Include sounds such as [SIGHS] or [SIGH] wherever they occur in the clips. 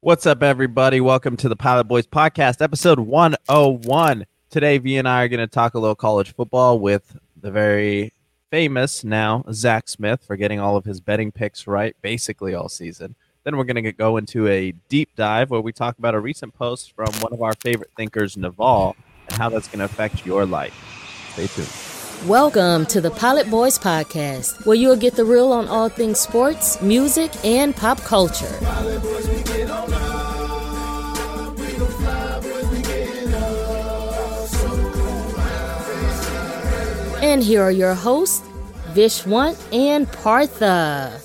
What's up, everybody? Welcome to the Pilot Boys Podcast, episode 101. Today, V and I are going to talk a little college football with the very famous now Zach Smith for getting all of his betting picks right basically all season. Then we're going to go into a deep dive where we talk about a recent post from one of our favorite thinkers, Naval, and how that's going to affect your life. Stay tuned. Welcome to the Pilot Boys Podcast, where you'll get the real on all things sports, music, and pop culture. And here are your hosts, Vishwant and Partha.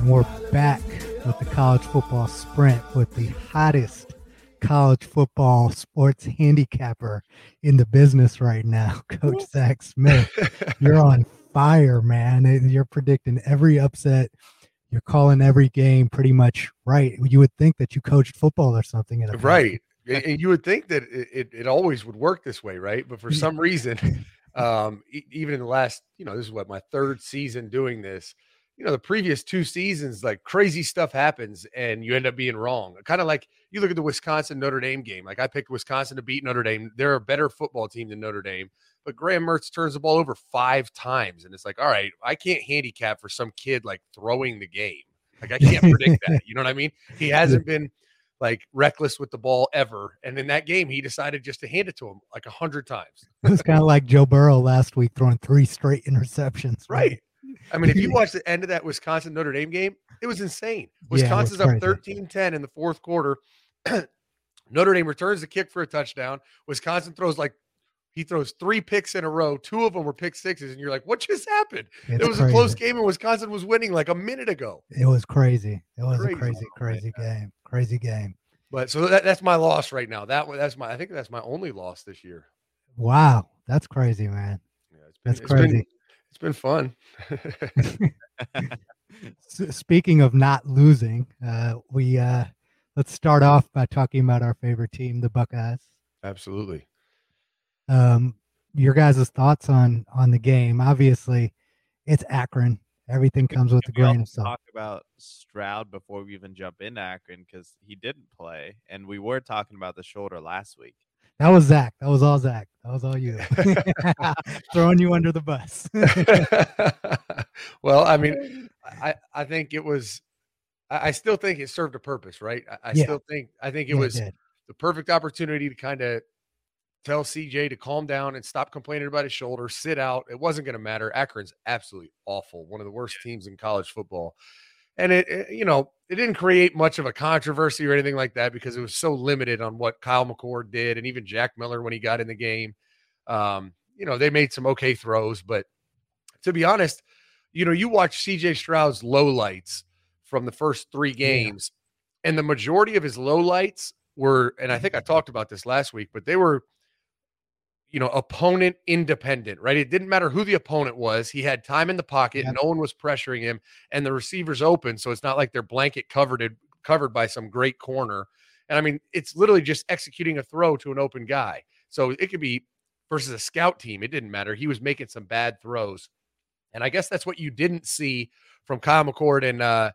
And we're back with the college football sprint with the hottest college football sports handicapper in the business right now, [LAUGHS] Coach Zach Smith. [LAUGHS] You're on fire, man. You're predicting every upset. You're calling every game pretty much right. You would think that you coached football or something. Right. And you would think that it, it, it always would work this way, right? But for some reason, [LAUGHS] um, even in the last, you know, this is what my third season doing this. You know, the previous two seasons, like crazy stuff happens and you end up being wrong. Kind of like you look at the Wisconsin Notre Dame game. Like I picked Wisconsin to beat Notre Dame. They're a better football team than Notre Dame, but Graham Mertz turns the ball over five times. And it's like, all right, I can't handicap for some kid like throwing the game. Like I can't predict that. [LAUGHS] You know what I mean? He hasn't been like reckless with the ball ever. And in that game, he decided just to hand it to him like a hundred times. It was kind of like Joe Burrow last week throwing three straight interceptions. Right. I mean, if you [LAUGHS] watch the end of that Wisconsin Notre Dame game, it was insane. Yeah, Wisconsin's up crazy. 13 10 in the fourth quarter. [CLEARS THROAT] Notre Dame returns the kick for a touchdown. Wisconsin throws like he throws three picks in a row. Two of them were pick sixes, and you're like, what just happened? It's it was a close game, and Wisconsin was winning like a minute ago. It was crazy. It was Crazy. a crazy, crazy game. Crazy game. But so that, that's my loss right now. That that's my I think that's my only loss this year. Wow. That's crazy, man. Yeah, it's been, That's it's been- crazy. It's been fun. [LAUGHS] Speaking of not losing, uh, we uh, let's start off by talking about our favorite team, the Buckeyes. Absolutely. Um, your guys' thoughts on on the game? Obviously, it's Akron. Everything comes with a grain of salt. talk about Stroud before we even jump into Akron because he didn't play, and we were talking about the shoulder last week. That was Zach. That was all Zach. That was all you. [LAUGHS] [LAUGHS] Throwing you under the bus. [LAUGHS] well, I mean, I I think it was. I, still think it served a purpose, right? I, I Yeah. still think I think it Yeah, was did. the perfect opportunity to kind of tell CJ to calm down and stop complaining about his shoulder, sit out. It wasn't going to matter. Akron's absolutely awful, one of the worst teams in college football. And it, it- you know, it didn't create much of a controversy or anything like that because it was so limited on what Kyle McCord did and even Jack Miller when he got in the game. Um, you know, they made some okay throws, but to be honest, you know, you watch CJ Stroud's lowlights from the first three Yeah. games, and the majority of his lowlights were, and I think I talked about this last week, but they were, you know, opponent independent, right? It didn't matter who the opponent was. He had time in the pocket. Yep. No one was pressuring him, and the receivers open. So it's not like they're blanket covered it- covered by some great corner. And I mean, it's literally just executing a throw to an open guy. So it could be versus a scout team. It didn't matter. He was making some bad throws. And I guess that's what you didn't see from Kyle McCord and uh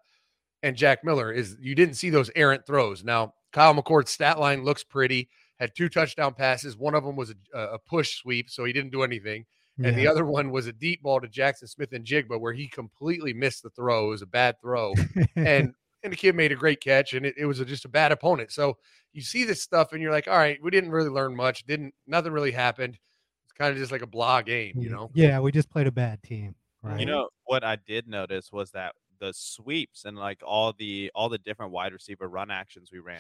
and Jack Miller is you didn't see those errant throws. Now, Kyle McCord's stat line looks pretty. Had two touchdown passes. One of them was a, uh, a push sweep, so he didn't do anything. And the other one was a deep ball to Jackson Smith-Njigba, where he completely missed the throw. It was a bad throw, and [LAUGHS] and the kid made a great catch, and it, it was a, just a bad opponent. So you see this stuff, and you're like, all right, we didn't really learn much. Didn't nothing really happened. It's kind of just like a blah game, you mm, know. Yeah, we just played a bad team. Right. You know what I did notice was that the sweeps and like all the all the different wide receiver run actions we ran.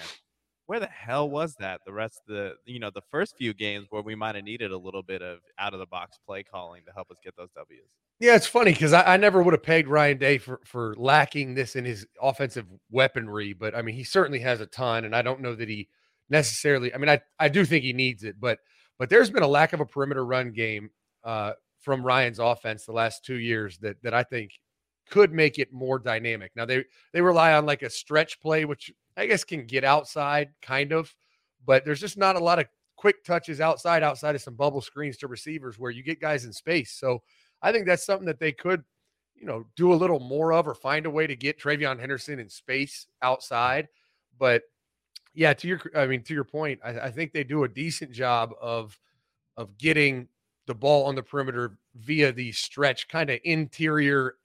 Where the hell was that? The rest of the you know the first few games where we might have needed a little bit of out of the box play calling to help us get those W's. Yeah, it's funny because I, I never would have pegged Ryan Day for for lacking this in his offensive weaponry, but I mean he certainly has a ton, and I don't know that he necessarily. I mean, I I do think he needs it, but but there's been a lack of a perimeter run game uh, from Ryan's offense the last two years that that I think could make it more dynamic. Now they they rely on like a stretch play, which I guess can get outside kind of, but there's just not a lot of quick touches outside outside of some bubble screens to receivers where you get guys in space. So I think that's something that they could, you know, do a little more of or find a way to get TreVeyon Henderson in space outside. But Yeah, to your I mean to your point, I, I think they do a decent job of of getting the ball on the perimeter via the stretch kind of interior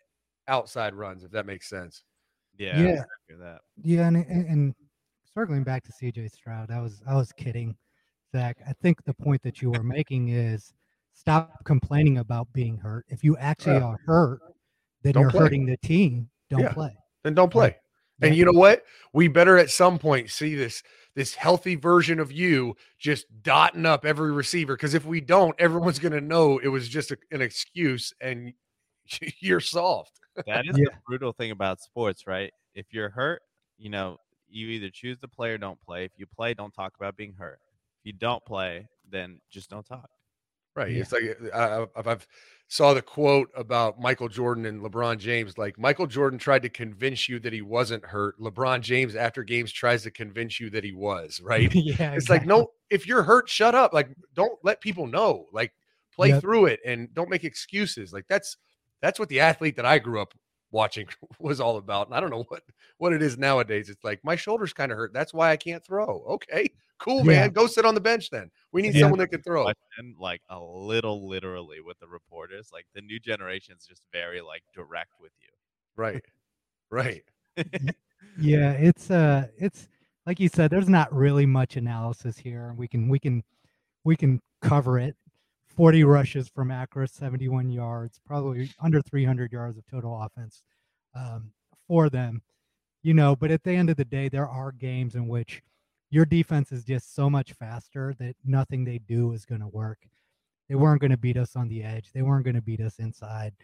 outside runs, if that makes sense. Yeah. Yeah. That. Yeah, and, and and circling back to CJ Stroud, I was I was kidding, Zach. I think the point that you were making is stop complaining about being hurt. If you actually Yeah. are hurt, then Don't you're play. hurting the team. Don't Yeah. play. Then don't play. And Yeah. you know what? We better at some point see this this healthy version of you just dotting up every receiver. Because if we don't, everyone's going to know it was just a, an excuse, and [LAUGHS] you're soft. That is Yeah. the brutal thing about sports, right? If you're hurt, you know, you either choose to play or don't play. If you play, don't talk about being hurt. If you don't play, then just don't talk. Right. Yeah. It's like uh, I, I've, I've saw the quote about Michael Jordan and LeBron James. Like Michael Jordan tried to convince you that he wasn't hurt. LeBron James, after games, tries to convince you that he was. [LAUGHS] Right. yeah, It's like, no, if you're hurt, shut up. Like, don't let people know. Like, play Yep. through it and don't make excuses. Like, that's that's what the athlete that I grew up watching [LAUGHS] was all about. And I don't know what what it is nowadays. It's like my shoulders kind of hurt. That's why I can't throw. Okay, cool, Yeah. man. Go sit on the bench then. We need Yeah. someone that can throw. Question, like a little literally with the reporters. Like the new generation's just very like direct with you. Right. Right. [LAUGHS] yeah it's uh it's like you said there's not really much analysis here we can we can we can cover it 40 rushes from Akron 71 yards probably under 300 yards of total offense um, for them you know but at the end of the day there are games in which your defense is just so much faster that nothing they do is going to work. They weren't going to beat us on the edge. They weren't going to beat us inside.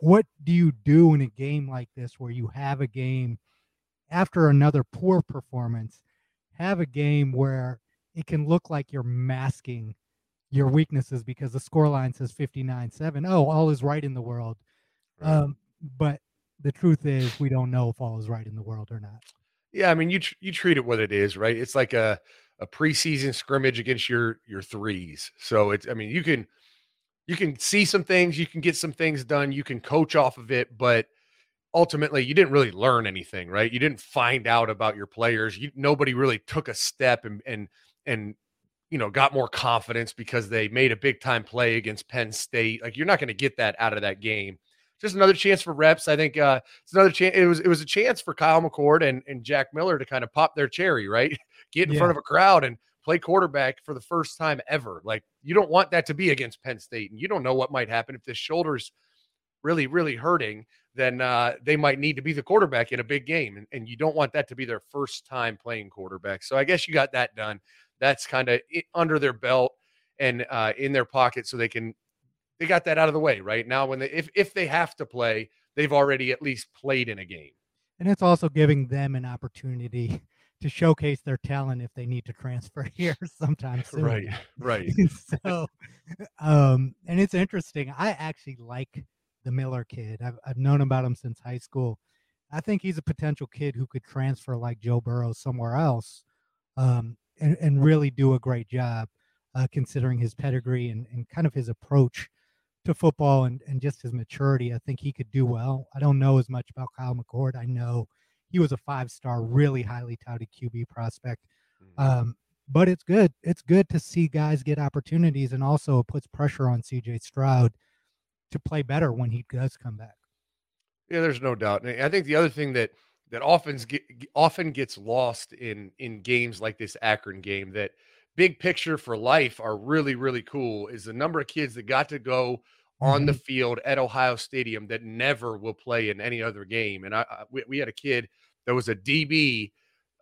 What do you do in a game like this where you have a game after another poor performance have a game where it can look like you're masking your weaknesses because the score line says 59-7 oh all is right in the world Right. um, but the truth is we don't know if all is right in the world or not Yeah, I mean, you tr- you treat it what it is, right? It's like a a preseason scrimmage against your your threes. So it's, I mean, you can you can see some things, you can get some things done, you can coach off of it, but ultimately, you didn't really learn anything, right? You didn't find out about your players. You nobody really took a step and and and you know got more confidence because they made a big time play against Penn State. Like you're not going to get that out of that game. Just another chance for reps. I think uh, it's another chance. It was it was a chance for Kyle McCord and, and Jack Miller to kind of pop their cherry, right? [LAUGHS] Get in Yeah. front of a crowd and play quarterback for the first time ever. Like you don't want that to be against Penn State, and you don't know what might happen if this shoulder's really, really hurting. Then uh, they might need to be the quarterback in a big game, and, and you don't want that to be their first time playing quarterback. So I guess you got that done. That's kind of under their belt and uh, in their pocket, so they can they got that out of the way right now. When they if if they have to play, they've already at least played in a game. and it's also giving them an opportunity to showcase their talent if they need to transfer [LAUGHS] here sometime [LAUGHS] soon Right, right. [LAUGHS] so um and it's interesting i actually like the miller kid I've, I've known about him since high school i think he's a potential kid who could transfer like joe burrow somewhere else um and, and really do a great job uh, considering his pedigree and, and kind of his approach to football and, and just his maturity i think he could do well i don't know as much about kyle mccord i know he was a five star really highly touted qb prospect Mm-hmm. um, but it's good. It's good to see guys get opportunities, and also it puts pressure on CJ Stroud to play better when he does come back. Yeah, there's no doubt. And I think the other thing that that often get, often gets lost in in games like this Akron game that big picture for life are really really cool is the number of kids that got to go on the field at Ohio Stadium that never will play in any other game. And I, I we, we had a kid that was a DB.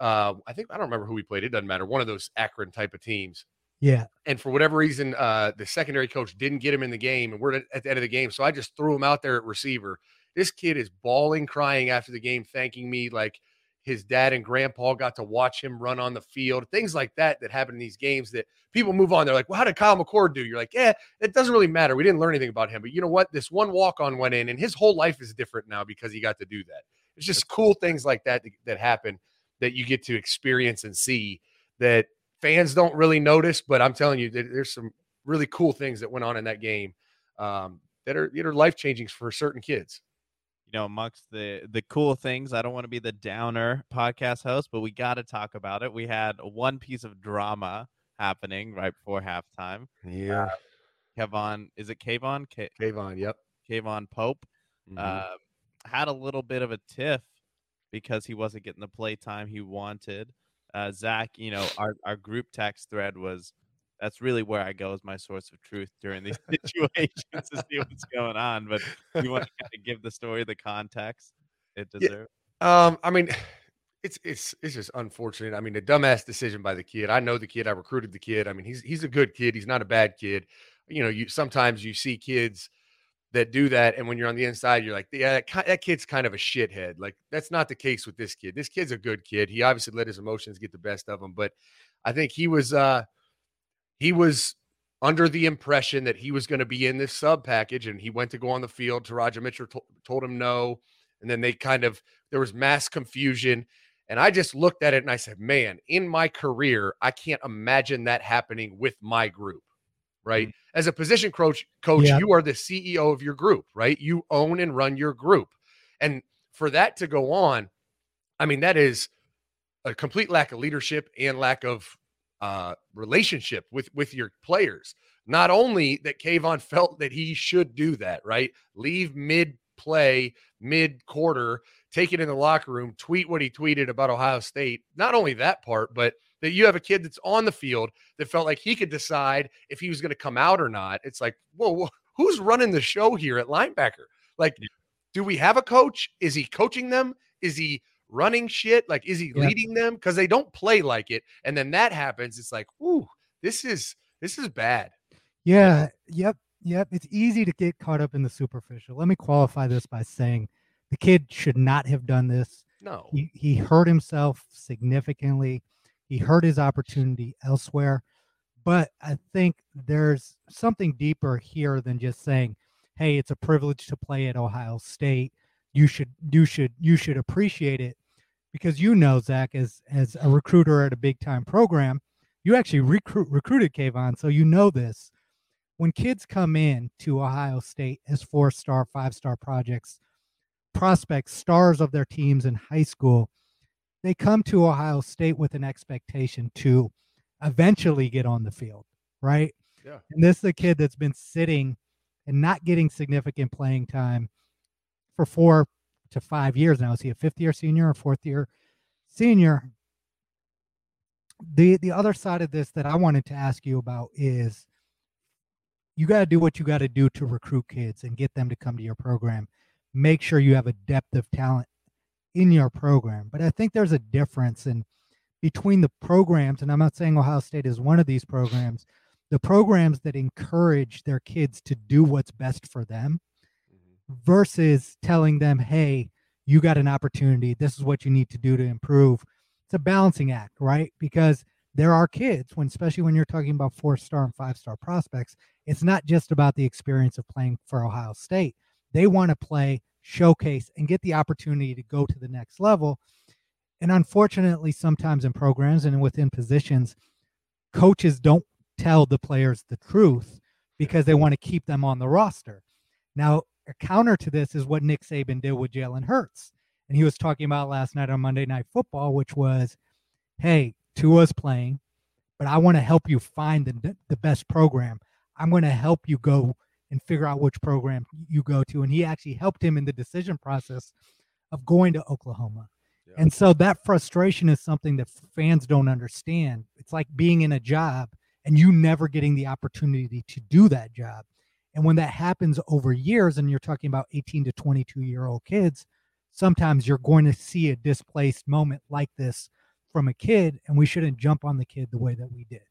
Uh, I think I don't remember who we played. It doesn't matter. One of those Akron type of teams Yeah, and for whatever reason, uh, the secondary coach didn't get him in the game, and we're at, at the end of the game. So I just threw him out there at receiver. This kid is bawling, crying after the game, thanking me like his dad and grandpa got to watch him run on the field, things like that that happen in these games that people move on. They're like, well, how did Kyle McCord do? You're like, yeah, it doesn't really matter. We didn't learn anything about him, but you know what? This one walk on went in, and his whole life is different now because he got to do that. It's just cool things like that that, happen that you get to experience and see that fans don't really notice, but I'm telling you, there's some really cool things that went on in that game um, that are that are life changing for certain kids. You know, amongst the the cool things, I don't want to be the downer podcast host, but we got to talk about it. We had one piece of drama happening right before halftime. Yeah. Kevon, is it Kayvon? K- Kayvon, yep. Kayvon Pope Mhm. uh, had a little bit of a tiff because he wasn't getting the play time he wanted. Uh, Zach, you know, our, our group text thread was that's really where I go as my source of truth during these [LAUGHS] situations to see what's going on. But you want to [LAUGHS] kind of give the story the context it Yeah. Um, I mean, [SIGHS] it's it's it's just unfortunate. I mean, a dumbass decision by the kid. I know the kid. I recruited the kid. I mean, he's he's a good kid. He's not a bad kid. You know, you sometimes you see kids that do that, and when you're on the inside, you're like, yeah, that, that kid's kind of a shithead. Like that's not the case with this kid. This kid's a good kid. He obviously let his emotions get the best of him, but I think he was uh he was under the impression that he was going to be in this sub package, and he went to go on the field. Teradja Mitchell to- told him no, and then they kind of there was mass confusion. And I just looked at it and I said, man, in my career, I can't imagine that happening with my group. Right. Mm. As a position coach, coach, Yeah. you are the CEO of your group, right? You own and run your group. And for that to go on, I mean, that is a complete lack of leadership and lack of uh, relationship with with your players. Not only that Kayvon [LAUGHS] felt that he should do that, right? Leave mid play, mid quarter, take it in the locker room, tweet what he tweeted about Ohio State. Not only that part, but that you have a kid that's on the field that felt like he could decide if he was going to come out or not. It's like, whoa, whoa, who's running the show here at linebacker? Like, do we have a coach? Is he coaching them? Is he running shit? Like, is he Yeah. leading them? Because they don't play like it. And then that happens. It's like, ooh, this is this is bad. Yeah, yep, yep. It's easy to get caught up in the superficial. Let me qualify this by saying the kid should not have done this. No. He he hurt himself significantly. He hurt his opportunity elsewhere. But I think there's something deeper here than just saying, "Hey, it's a privilege to play at Ohio State. You should you should you should appreciate it." Because you know, Zach, as as a recruiter at a big time program, you actually recruit recruited Kayvon, so you know this. When kids come in to Ohio State as four star, five star projects, prospects, stars of their teams in high school, they come to Ohio State with an expectation to eventually get on the field, right? Yeah. And this is a kid that's been sitting and not getting significant playing time for four to five years now. Is he a fifth year senior or fourth year senior? The the other side of this that I wanted to ask you about is you got to do what you got to do to recruit kids and get them to come to your program. Make sure you have a depth of talent in your program. But I think there's a difference in between the programs, and I'm not saying Ohio State is one of these programs, the programs that encourage their kids to do what's best for them versus telling them, hey, you got an opportunity. This is what you need to do to improve. It's a balancing act, right? Because there are kids, when especially when you're talking about four star and five star prospects, it's not just about the experience of playing for Ohio State. They want to play, showcase, and get the opportunity to go to the next level. And unfortunately, sometimes in programs and within positions, coaches don't tell the players the truth because they want to keep them on the roster. Now, a counter to this is what Nick Saban did with Jalen Hurts. And he was talking about last night on Monday Night Football, which was, hey, Tua's playing, but I want to help you find the, the best program. I'm going to help you go and figure out which program you go to. And he actually helped him in the decision process of going to Oklahoma. Yeah. And so that frustration is something that fans don't understand. It's like being in a job and you never getting the opportunity to do that job. And when that happens over years, and you're talking about 18 to 22 year old kids, sometimes you're going to see a displaced moment like this from a kid, and we shouldn't jump on the kid the way that we did.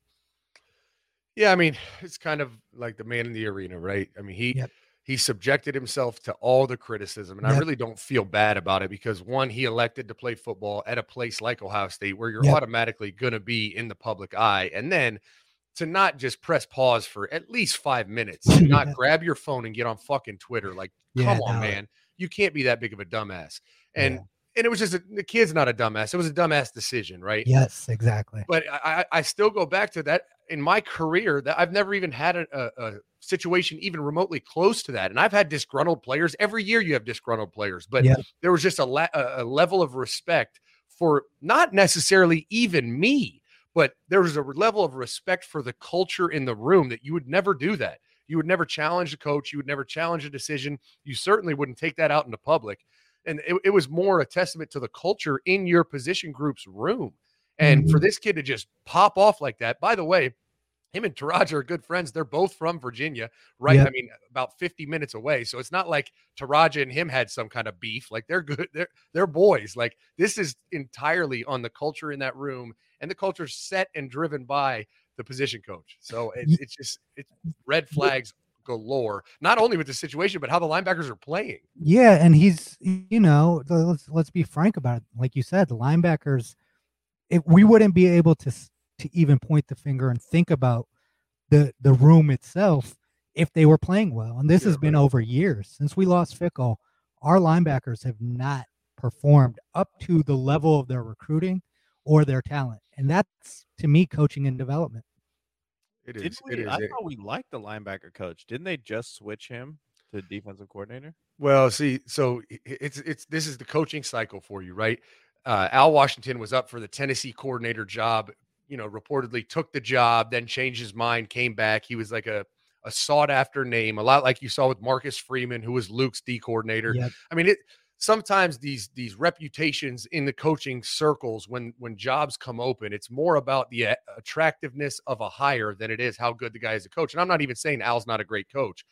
Yeah, I mean, it's kind of like the man in the arena, right? I mean, he Yep. he subjected himself to all the criticism, and I really don't feel bad about it because one, he elected to play football at a place like Ohio State where you're Yep. automatically going to be in the public eye, and then to not just press pause for at least five minutes, to not [LAUGHS] grab your phone and get on fucking Twitter. Like, Yeah, come on, no. man, you can't be that big of a dumbass. And and it was just a, the kid's not a dumbass. It was a dumbass decision, right? Yes, exactly. But I, I still go back to that in my career that I've never even had a, a, a, situation even remotely close to that. And I've had disgruntled players every year. You have disgruntled players, but yeah. there was just a, la- a level of respect for not necessarily even me, but there was a level of respect for the culture in the room that you would never do that. You would never challenge a coach. You would never challenge a decision. You certainly wouldn't take that out into public. And it, it was more a testament to the culture in your position group's room. And mm-hmm. for this kid to just pop off like that, by the way, him and Teradja are good friends. They're both from Virginia, right? Yep. I mean, about 50 minutes away. So it's not like Teradja and him had some kind of beef. Like they're good. They're they're boys. Like this is entirely on the culture in that room, and the culture set and driven by the position coach. So it, it's just it's red flags galore. Not only with the situation, but how the linebackers are playing. Yeah, and he's you know let's let's be frank about it. Like you said, the linebackers. If we wouldn't be able to to even point the finger and think about the the room itself if they were playing well. And this yeah, has been right. over years since we lost Fickell. Our linebackers have not performed up to the level of their recruiting or their talent, and that's to me coaching and development. It is. We, it is. I thought we liked the linebacker coach. Didn't they just switch him to defensive coordinator? Well, see, so it's it's this is the coaching cycle for you, right? Uh, Al Washington was up for the Tennessee coordinator job you know, reportedly took the job, then changed his mind, came back. He was like a a sought after name, a lot like you saw with Marcus Freeman, who was Luke's D coordinator. Yep. I mean, it sometimes these these reputations in the coaching circles when when jobs come open, it's more about the attractiveness of a hire than it is how good the guy is a coach. And I'm not even saying Al's not a great coach,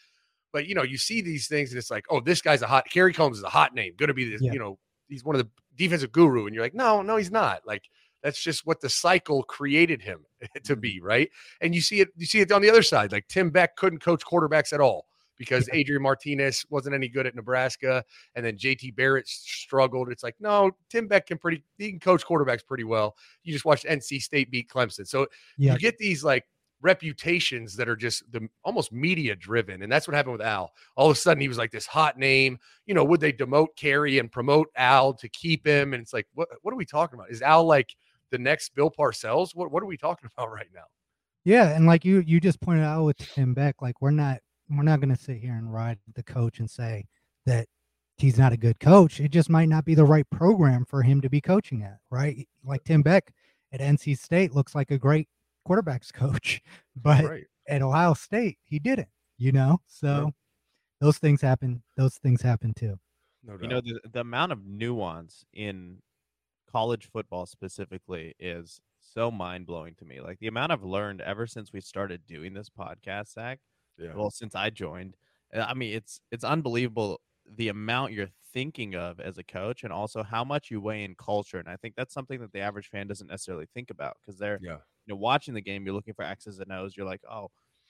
but you know, you see these things and it's like, oh, this guy's a hot. Kerry Coombs is a hot name, going to be this, you know, he's one of the defensive guru, and you're like, no, no, he's not. Like that's just what the cycle created him [LAUGHS] to mm-hmm. be, right? And you see it, you see it on the other side. Like Tim Beck couldn't coach quarterbacks at all because Adrian Martinez wasn't any good at Nebraska, and then JT Barrett struggled. It's like, no, Tim Beck can pretty he can coach quarterbacks pretty well. You just watched NC State beat Clemson, so yeah. you get these like reputations that are just the almost media driven. And that's what happened with Al. All of a sudden he was like this hot name. You know, would they demote Kerry and promote Al to keep him? And it's like, what what are we talking about? Is Al like the next Bill Parcells? What what are we talking [LAUGHS] about right now? Yeah, and like you you just pointed out with Tim Beck, like we're not we're not going to sit here and ride the coach and say that he's not a good coach. It just might not be the right program for him to be coaching at, right? Like Tim Beck at NC State looks like a great quarterbacks [LAUGHS] coach, but right. at Ohio State he didn't, you know. So right. those things happen. Those things happen too. No you know the, the amount of nuance in college football specifically is so mind blowing to me. Like the amount I've learned ever since we started doing this podcast, Zach. Yeah. Well, since I joined, uh, I mean, it's it's unbelievable the amount you're thinking of as a coach, and also how much you weigh in culture. And I think that's something that the average fan doesn't necessarily think about because they're, yeah. you know, watching the game, you're looking for X's and O's. You're like, oh,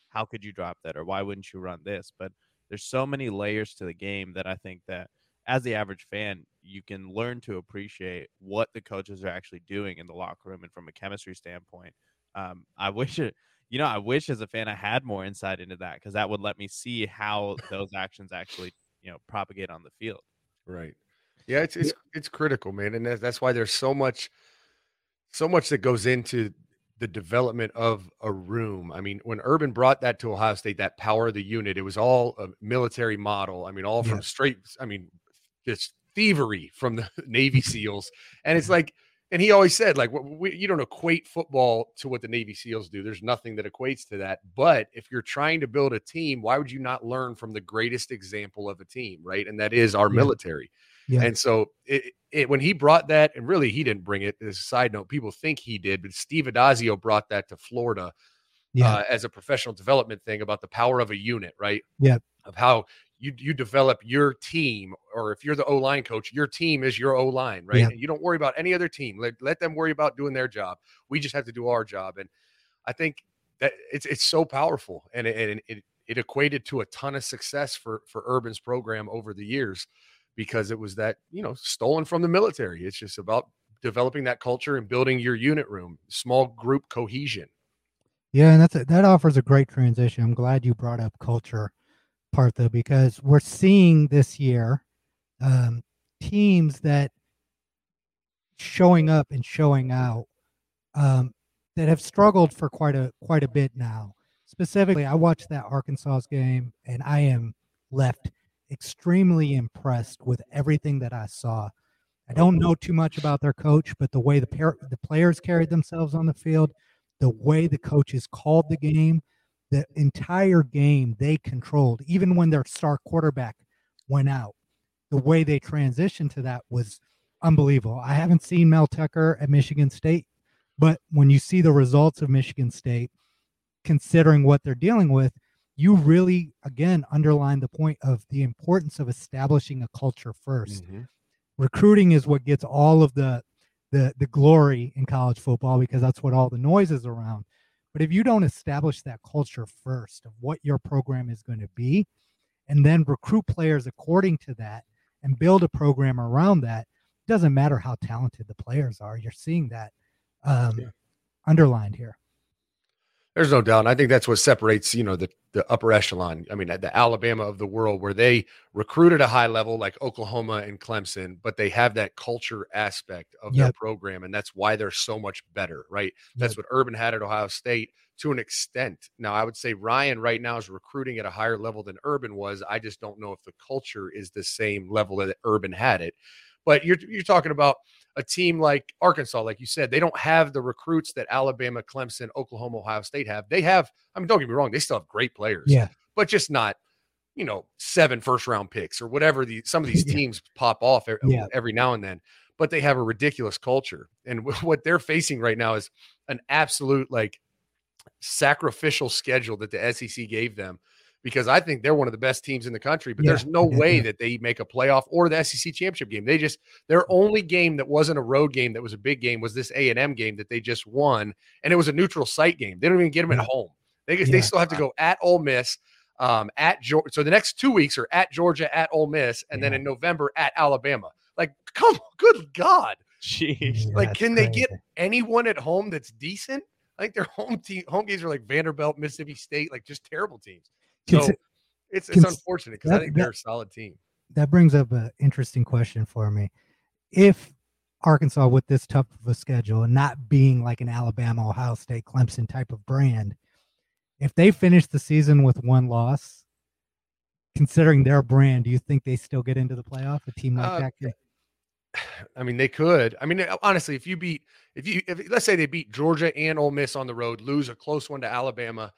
how could you drop that, or why wouldn't you run this? But there's so many layers to the game that I think that as the average fan, you can learn to appreciate what the coaches are actually doing in the locker room and from a chemistry standpoint. Um, I [LAUGHS] wish it, you know, I wish as a fan I had more insight into that because that would let me see how [LAUGHS] those actions actually, you know, propagate on the field. Right. Yeah, it's it's it's critical, man, and that's that's why there's so much, so much that goes into the development of a room. I mean, when Urban brought that to Ohio State, that power of the unit, it was all a military model. I mean, all from yeah. straight. I mean, just thievery from the [LAUGHS] Navy SEALs. And it's like, and he always said, like, we, you don't equate football to what the Navy SEALs do. There's nothing that equates to that. But if you're trying to build a team, why would you not learn from the greatest example of a team, right? And that is our yeah. military. Yeah. And so it, it, when he brought that, and really he didn't bring it as a side note, people think he did, but Steve Addazio brought that to Florida yeah. uh, as a professional development thing about the power of a unit, right? Yeah. Of how you you develop your team, or if you're the O line coach, your team is your O line, right? Yeah. And you don't worry about any other team. Let, let them worry about doing their job. We just have to do our job. And I think that it's it's so powerful, and it, and it it equated to a ton of success for for Urban's program over the years because it was that you know stolen from the military. It's just about developing that culture and building your unit room, small group cohesion. Yeah, and that's a, that offers a great transition. I'm glad you brought up culture part though, because we're seeing this year um, teams that showing up and showing out um, that have struggled for quite a quite a bit now. Specifically, I watched that Arkansas game and I am left extremely impressed with everything that I saw. I don't know too much about their coach, but the way the par- the players carried themselves on the field, the way the coaches called the game, the entire game they controlled, even when their star quarterback went out. The way they transitioned to that was unbelievable. I haven't seen Mel Tucker at Michigan State, but when you see the results of Michigan State, considering what they're dealing with, you really again underline the point of the importance of establishing a culture 1st Mhm. Recruiting is what gets all of the the the glory in college football because that's what all the noise is around. But if you don't establish that culture first of what your program is going to be, and then recruit players according to that and build a program around that, doesn't matter how talented the players are. You're seeing that um, Yeah. underlined here. There's no doubt. And I think that's what separates, you know, the, the upper echelon. I mean, the Alabama of the world where they recruit at a high level like Oklahoma and Clemson, but they have that culture aspect of their program. And that's why they're so much better, right? That's Yep. what Urban had at Ohio State to an extent. Now, I would say Ryan right now is recruiting at a higher level than Urban was. I just don't know if the culture is the same level that Urban had it. But you're you're talking about a team like Arkansas, like you said, they don't have the recruits that Alabama, Clemson, Oklahoma, Ohio State have. They have, I mean, don't get me wrong, they still have great players, Yeah. but just not, you know, seven first round picks or whatever the some of these [LAUGHS] Yeah. teams pop off every, Yeah. every now and then. But they have a ridiculous culture, and [LAUGHS] what they're facing right now is an absolute like sacrificial schedule that the SEC gave them. Because I think they're one of the best teams in the country, but Yeah, there's no way that they make a playoff or the SEC championship game. They just their only game that wasn't a road game that was a big game was this A and M game that they just won, and it was a neutral site game. They don't even get them at home. They Yeah. they still have to go at Ole Miss, um, at Georgia. So the next two weeks are at Georgia, at Ole Miss, and then in November at Alabama. Like, come, good God! Jeez. Like, can they get anyone at home that's decent? I think their home team home games are like Vanderbilt, Mississippi State, like just terrible teams. So it's it's cons- unfortunate because I think that- they're a solid team. that brings up an interesting question for me. If Arkansas, with this tough of a schedule and not being like an Alabama, Ohio State, Clemson type of brand, if they finish the season with one loss, considering their brand, do you think they still get into the playoff? A team like Uh, that? could- [SIGHS] I mean, they could. I mean, uh, honestly, if you beat, if you, if let's say they beat Georgia and Ole Miss on the road, lose a close one to Alabama,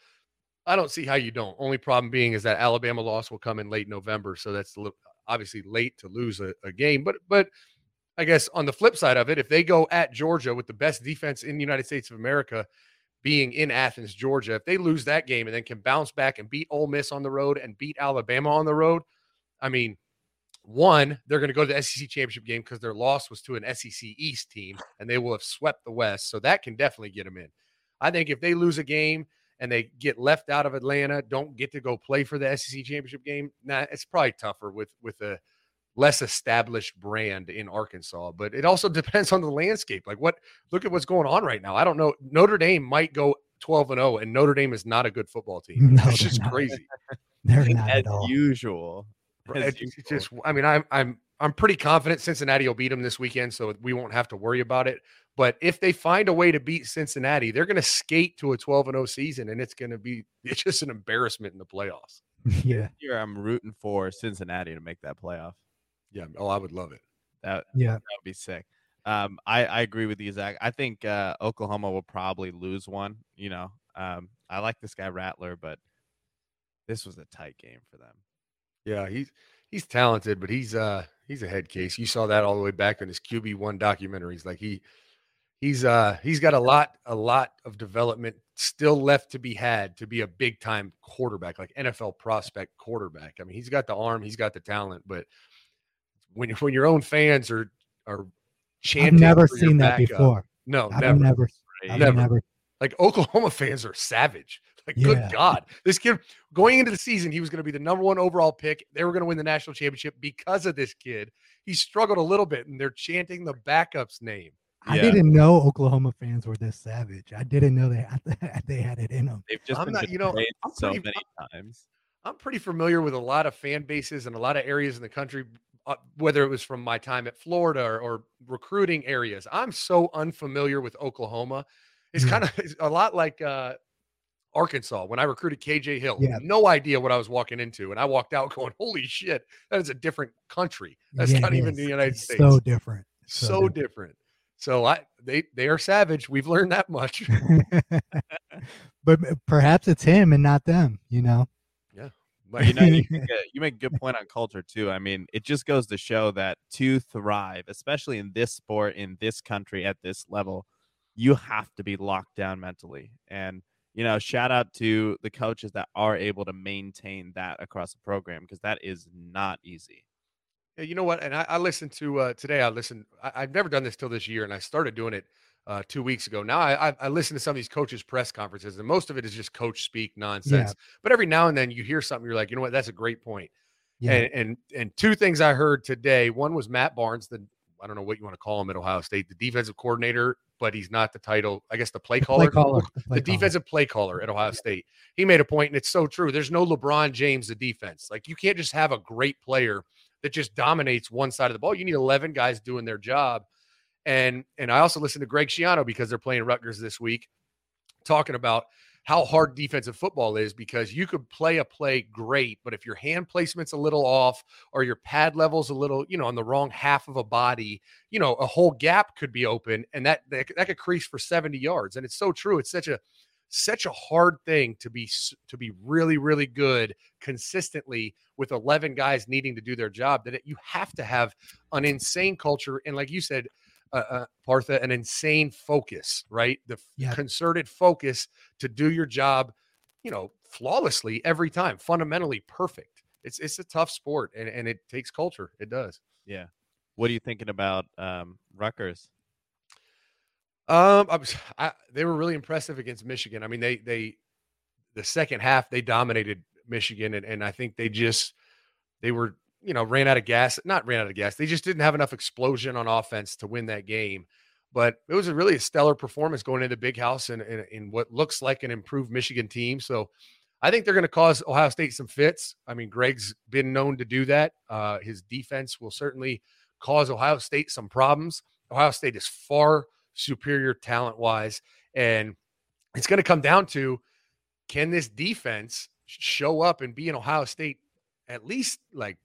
I don't see how you don't. Only problem being is that Alabama loss will come in late November, so that's obviously late to lose a, a game. But, but I guess on the flip side of it, if they go at Georgia with the best defense in the United States of America, being in Athens, Georgia, if they lose that game and then can bounce back and beat Ole Miss on the road and beat Alabama on the road, I mean, one, they're going to go to the SEC championship game because their loss was to an SEC East team and they will have swept the West. So that can definitely get them in. I think if they lose a game and they get left out of Atlanta, don't get to go play for the SEC championship game, nah, it's probably tougher with with a less established brand in Arkansas. But it also [LAUGHS] depends on the landscape. Like what look at what's going on right now. I don't know. Notre Dame might go 12 and 0, and Notre Dame is not a good football team. [LAUGHS] No, it's just not. crazy. [LAUGHS] They're not As at all. usual. As It's it's usual. just, I mean, I'm I'm I'm pretty confident Cincinnati will beat them this weekend, so we won't have to worry about it. But if they find a way to beat Cincinnati, they're going to skate to a 12 and 0 season, and it's going to be [LAUGHS] it's just an embarrassment in the playoffs. [LAUGHS] yeah, Here I'm rooting for Cincinnati to make that playoff. Yeah, oh, I would love it. That yeah. that would be sick. Um, I, I agree with you, Zach. I think uh, Oklahoma will probably lose one. You know, um, I like this guy Rattler, but this was a tight game for them. Yeah, he's he's talented, but he's uh he's a head case. You saw that all the way back in his QB one documentaries. Like he he's uh he's got a lot a lot of development still left to be had to be a big time quarterback, like NFL prospect quarterback. I mean, he's got the arm, he's got the talent, but when when your own fans are are chanting, I've never seen that backup- before. No, I've never. never, Right? Never. never. Like Oklahoma [LAUGHS] fans are savage. Like, Yeah. good God. This kid going into the season, he was going to be the number one overall pick. They were going to win the national championship because of this kid. He struggled a little bit, and they're chanting the backup's name. I Yeah. didn't know Oklahoma fans were this savage. I didn't know they had, [LAUGHS] they had it in them. They've just I'm been not- you know, I'm so pretty- many times. I'm pretty familiar with a lot of fan bases and a lot of areas in the country uh, whether it was from my time at Florida or, or recruiting areas. I'm so unfamiliar with Oklahoma. It's Yeah. kind of [LAUGHS] a lot like uh, Arkansas when I recruited KJ Hill. Yeah. No idea what I was walking into, and I walked out [LAUGHS] going, "Holy shit, that is a different country. That's Yeah, not even is. the United It's States. So different. so, so different." So I they they are savage. We've learned that much. [LAUGHS] [LAUGHS] but perhaps it's him and not them. You know. Yeah. [LAUGHS] But you know, you make, a, you make a good point on culture too. I mean, it just goes to show that to thrive, especially in this sport, in this country, at this level, you have to be locked down mentally. And you know, shout out to the coaches that are able to maintain that across the program because that is not easy. Yeah, you know what? And I, I listened to uh, today. I listened. I, I've never done this till this year, and I started doing it uh, two weeks ago. Now I, I I listen to some of these coaches' press conferences, and most of it is just coach speak nonsense. But every now and then you hear something, you're like, you know what? That's a great point. Yeah. And and and two things I heard today. One was Matt Barnes, the I don't know what you want to call him at Ohio State, the defensive coordinator, but he's not the title. I guess the play The caller. play caller. [LAUGHS] The play caller. defensive play caller at Ohio State. He made a point, and it's so true. There's no LeBron James, the defense. Like you can't just have a great player that just dominates one side of the ball. You need 11 guys doing their job. And and I also listened to Greg Schiano because they're playing Rutgers this week, talking about how hard defensive football is because you could play a play great, but if your hand placement's a little off or your pad level's a little, you know, on the wrong half of a body, you know, a whole gap could be open and that that, that could crease for 70 yards. And it's so true. It's such a such a hard thing to be to be really really good consistently with 11 guys needing to do their job that it, you have to have an insane culture and like you said uh, uh, Partha, an insane focus, right? The Yeah. concerted focus to do your job, you know, flawlessly every time, fundamentally perfect. It's it's a tough sport, and and it takes culture. It does. Yeah. What are you thinking about um, Rutgers? Um, I was, I, they were really impressive against Michigan. I mean, they they the second half they dominated Michigan, and, and I think they just they were you know ran out of gas. Not ran out of gas. They just didn't have enough explosion on offense to win that game. But it was a really a stellar performance going into Big House and in, in, what looks like an improved Michigan team. So I think they're going to cause Ohio State some fits. I mean, Greg's been known to do that. Uh, his defense will certainly cause Ohio State some problems. Ohio State is far superior talent wise. And it's going to come down to can this defense show up and be an Ohio State at least like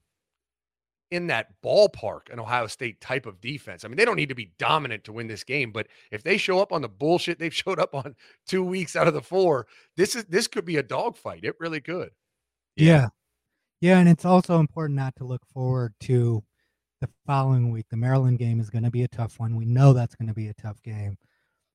in that ballpark, an Ohio State type of defense. I mean, they don't need to be dominant to win this game, but if they show up on the bullshit they've [LAUGHS] showed up on two weeks out of the four, this is this could be a dogfight. It really could. Yeah. Yeah. And it's also important not to look forward to the following week. The Maryland game is going to be a tough one. We know that's going to be a tough game.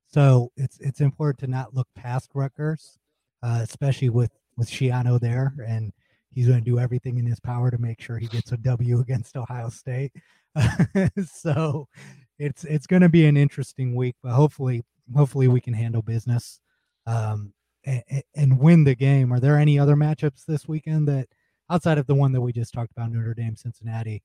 So it's it's important to not look past Rutgers, uh, especially with with Schiano there, and he's going to do everything in his power to make sure he gets a W [LAUGHS] against Ohio State. [LAUGHS] so it's it's going to be an interesting week, but hopefully hopefully we can handle business um, and, and win the game. Are there any other matchups this weekend that outside of the one that we just talked about, Notre Dame, Cincinnati,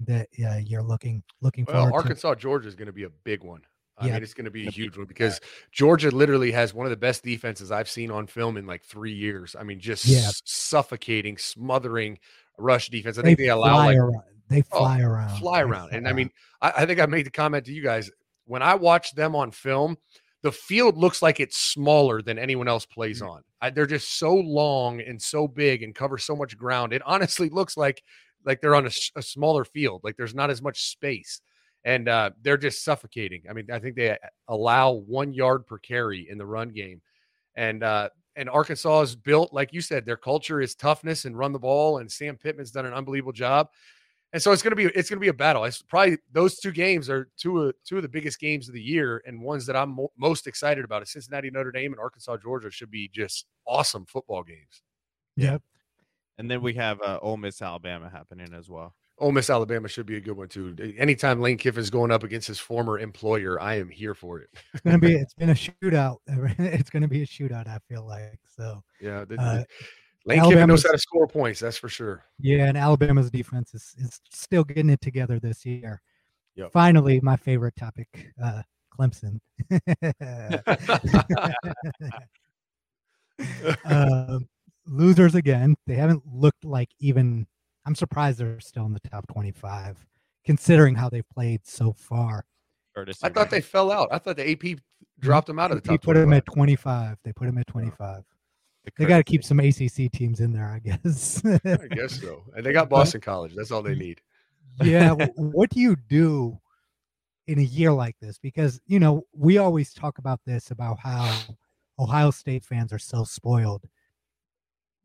that uh, you're looking looking Well, forward Arkansas, Georgia is going to be a big one. I Yeah. mean, it's going to be a huge one because Georgia literally has one of the best defenses I've seen on film in like three years. I mean, just Yeah. suffocating, smothering rush defense. I to? think they allow fly like around. They Oh, fly around. fly They around. And fly I mean, I, I think I made the comment to you guys when I watch them on film, the field looks like it's smaller than anyone else plays Mm. on. I, they're just so long and so big and cover so much ground. It honestly looks like like they're on a smaller field. Like there's not as much space, and uh, they're just suffocating. I mean, I think they allow one yard per carry in the run game, and uh, and Arkansas is built like you said. Their culture is toughness and run the ball, and Sam Pittman's done an unbelievable job. And so it's gonna be it's gonna be a battle. It's probably those two games are two of two of the biggest games of the year, and ones that I'm mo- most excited about. Is Cincinnati, Notre Dame, and Arkansas, Georgia should be just awesome football games. Yep. And then we have uh, Ole Miss, Alabama happening as well. Ole Miss, Alabama should be a good one too. Anytime Lane Kiffin's going up against his former employer, I am here for it. It's gonna be. [LAUGHS] It's been a shootout. [LAUGHS] It's gonna be a shootout. I feel like so. Yeah, the, Uh, Lane Kiffin knows Alabama's- how to score points. That's for sure. Yeah, and Alabama's defense is, is still getting it together this year. Yep. Finally, my favorite topic, uh, Clemson. [LAUGHS] um, losers again. They haven't looked like even I'm surprised they're still in the top 25, considering how they've played so far. I thought they fell out. I thought the AP mm-hmm. dropped them out of the top. They put 25. them at 25. They put them at 25. They got to keep some ACC teams in there, I guess. I guess so. And they got Boston College. That's all they need. yeah. [LAUGHS] what do you do in a year like this? Because, you know, we always talk about this about how Ohio State fans are so spoiled.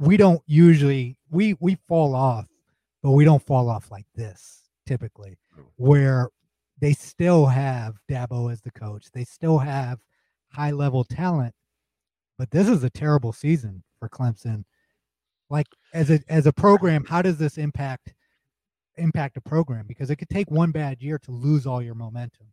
We don't usually we we fall off, but we don't fall off like this typically, where they still have Dabo as the coach. They still have high level talent, but this is a terrible season for Clemson. Like as a as a program, how does this impact impact a program? Because it could take one bad year to lose all your momentum.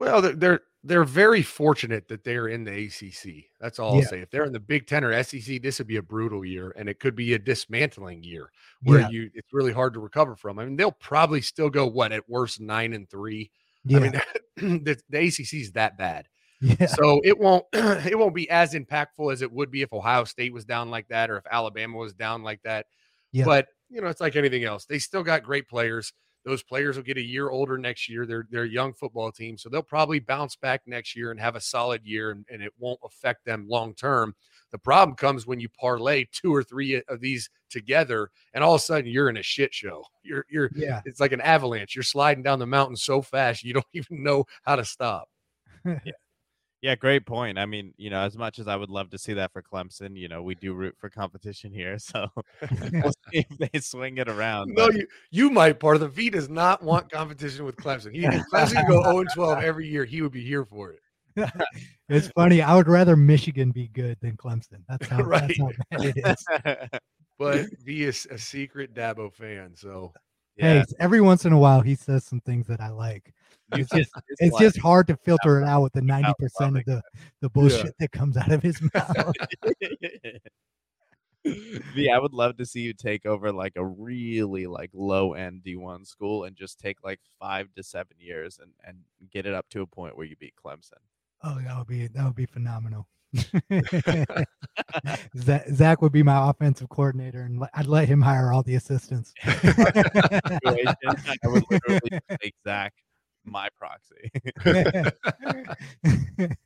Well, they're they're, they're very fortunate that they're in the ACC. That's all I'll say. If they're in the Big Ten or SEC, this would be a brutal year, and it could be a dismantling year where Yeah. you it's really hard to recover from. I mean, they'll probably still go what at worst nine and three. Yeah. I mean, [LAUGHS] the, the ACC is that bad. yeah. So it won't [CLEARS THROAT] it won't be as impactful as it would be if Ohio State was down like that or if Alabama was down like that. Yeah. But you know, it's like anything else. They still got great players. Those players will get a year older next year. They're they're a young football team, so they'll probably bounce back next year and have a solid year, and, and it won't affect them long term. The problem comes when you parlay two or three of these together, and all of a sudden you're in a shit show. You're you're yeah. it's like an avalanche. You're sliding down the mountain so fast you don't [LAUGHS] even know how to stop. [LAUGHS] Yeah, great point. I mean, you know, as much as I would love to see that for Clemson, you know, we do root for competition here, [LAUGHS] so we'll [LAUGHS] see if they swing it around. No, but- you you might part of the V does not want competition with Clemson. He if Clemson could go 0 and 12 every year, he would be here for it. [LAUGHS] It's funny. I would rather Michigan be good than Clemson. That's how, Right. that's how bad it is. But V is a secret Dabo fan, so Hey, every once in a while he says some things that I like. It's just it's like- just hard to filter it out with the ninety percent loving of the the [LAUGHS] bullshit that comes out of his [LAUGHS] mouth. yeah, I would love to see you take over like a really like low end D1 school and just take like five to seven years and and get it up to a point where you beat Clemson. Oh, that would be that would be phenomenal. [LAUGHS] Zach, Zach would be my offensive coordinator, and I'd let him hire all the assistants. I would literally make Zach my proxy. [LAUGHS]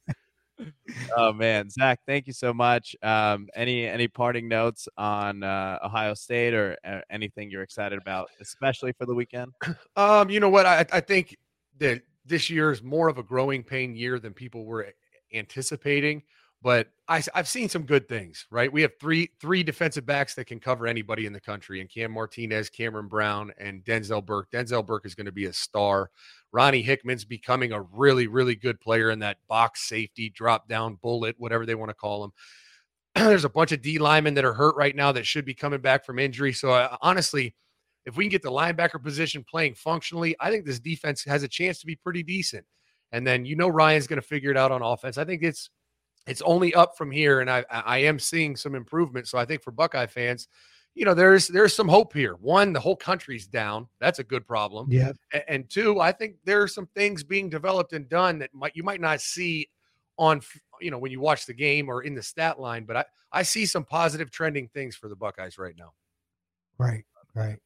oh man, Zach, thank you so much. Um, any any parting notes on uh, Ohio State or uh, anything you're excited about, especially for the weekend? [CLEARS THROAT] um, you know what? I I think that this year is more of a growing pain year than people were anticipating. But I, have seen some good things, right? We have three three defensive backs that can cover anybody in the country, and Cam Martinez, Cameron Brown, and Denzel Burke. Denzel Burke is going to be a star. Ronnie Hickman's becoming a really, really good player in that box safety, drop down bullet, whatever they want to call him. [CLEARS THROAT] There's a bunch of D linemen that are hurt right now that should be coming back from injury. So uh, honestly, if we can get the linebacker position playing functionally, I think this defense has a chance to be pretty decent. And then you know Ryan's going to figure it out on offense. I think it's it's only up from here, and I I am seeing some improvement. So I think for Buckeye fans, you know, there's there's some hope here. One, the whole country's down. That's a good problem. yeah, A- And two, I think there are some things being developed and done that might you might not see on you know when you watch the game or in the stat line, but I I see some positive trending things for the Buckeyes right now. right, right.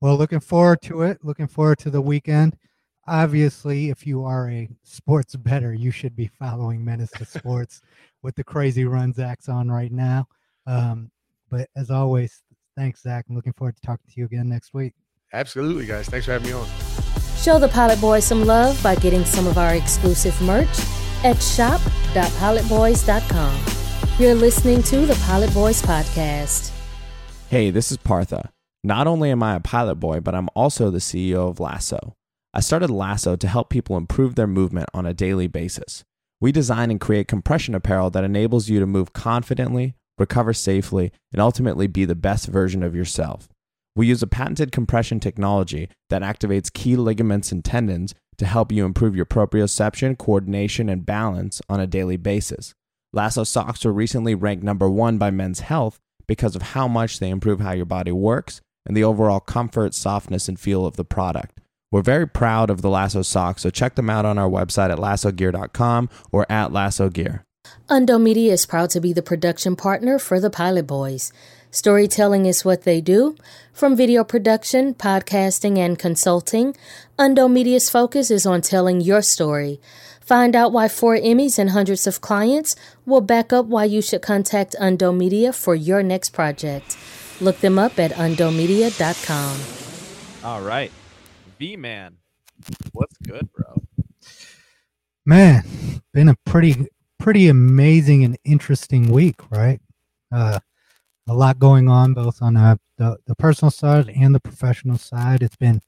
Well, looking forward to it. Looking forward to the weekend. Obviously, if you are a sports better, you should be following Menace to Sports with the crazy run Zach's on right now. Um, but as always, thanks, Zach. I'm looking forward to talking to you again next week. Absolutely, guys. Thanks for having me on. Show the Pilot Boys some love by getting some of our exclusive merch at shop.pilotboys.com. You're listening to the Pilot Boys Podcast. Hey, this is Partha. Not only am I a pilot boy, but I'm also the CEO of Lasso. I started Lasso to help people improve their movement on a daily basis. We design and create compression apparel that enables you to move confidently, recover safely, and ultimately be the best version of yourself. We use a patented compression technology that activates key ligaments and tendons to help you improve your proprioception, coordination, and balance on a daily basis. Lasso socks were recently ranked number one by Men's Health because of how much they improve how your body works and the overall comfort, softness, and feel of the product. We're very proud of the Lasso socks, so check them out on our website at lassogear.com or at Lasso Gear. Undo Media is proud to be the production partner for the Pilot Boys. Storytelling is what they do. From video production, podcasting, and consulting, Undo Media's focus is on telling your story. Find out why four Emmys and hundreds of clients will back up why you should contact Undo Media for your next project. Look them up at undomedia.com. All right. V Man, what's good, bro? Man, been a pretty pretty amazing and interesting week, right? Uh, a lot going on both on uh, the the personal side and the professional side. It's been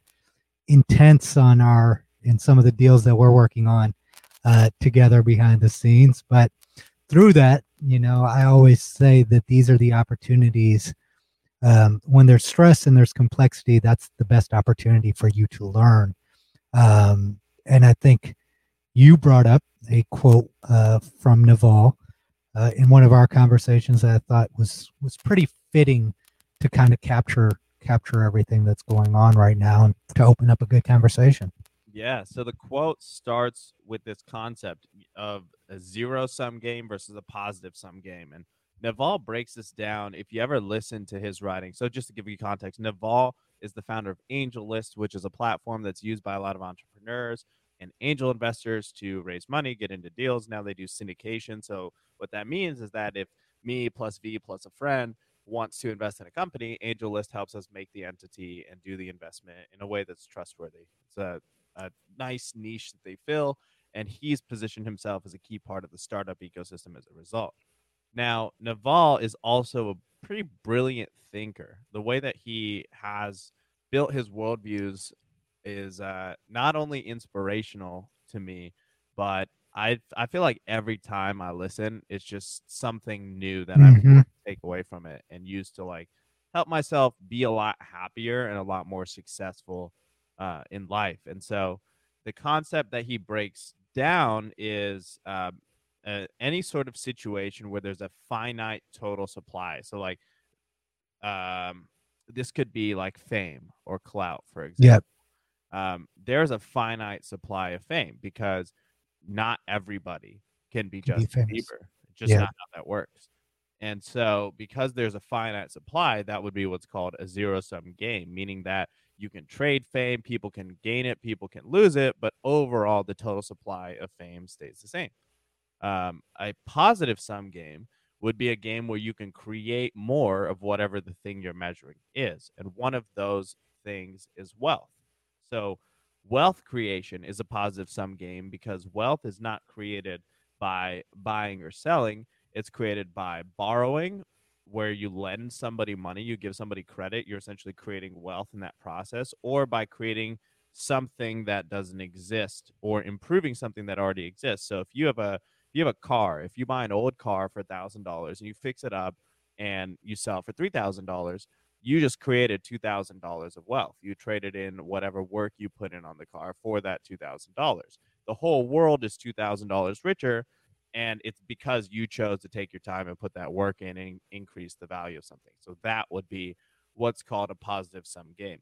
intense on our in some of the deals that we're working on uh, together behind the scenes, but through that, you know, I always say that these are the opportunities um, when there's stress and there's complexity. That's the best opportunity for you to learn. Um, and I think you brought up a quote uh, from Naval uh, in one of our conversations that I thought was was pretty fitting to kind of capture capture everything that's going on right now and to open up a good conversation. Yeah. So the quote starts with this concept of a zero sum game versus a positive sum game. And Naval breaks this down if you ever listen to his writing. So just to give you context, Naval is the founder of AngelList, which is a platform that's used by a lot of entrepreneurs and angel investors to raise money, get into deals. Now they do syndication. So what that means is that if me plus V plus a friend wants to invest in a company, AngelList helps us make the entity and do the investment in a way that's trustworthy. It's a, a nice niche that they fill, and he's positioned himself as a key part of the startup ecosystem as a result. Now, Naval is also a pretty brilliant thinker. The way that he has built his worldviews is uh, not only inspirational to me, but I I feel like every time I listen, it's just something new that Mhm. I take away from it and use to like help myself be a lot happier and a lot more successful uh, in life. And so the concept that he breaks down is um, uh, any sort of situation where there's a finite total supply. So like um, this could be like fame or clout, for example Yep. um, there's a finite supply of fame because not everybody can be Can be Justin famous. Bieber. Just Yeah. not how that works. And so, because there's a finite supply, that would be what's called a zero sum game, meaning that you can trade fame, people can gain it, people can lose it, but overall, the total supply of fame stays the same. Um, a positive sum game would be a game where you can create more of whatever the thing you're measuring is. And one of those things is wealth. So, wealth creation is a positive sum game because wealth is not created by buying or selling, it's created by borrowing, where you lend somebody money, you give somebody credit, you're essentially creating wealth in that process, or by creating something that doesn't exist or improving something that already exists. So, if you have a you have a car, if you buy an old car for thousand dollars and you fix it up and you sell for three thousand dollars, you just created two thousand dollars of wealth. You traded in whatever work you put in on the car for that two thousand dollars. The whole world is two thousand dollars richer, and it's because you chose to take your time and put that work in and increase the value of something. So that would be what's called a positive sum game.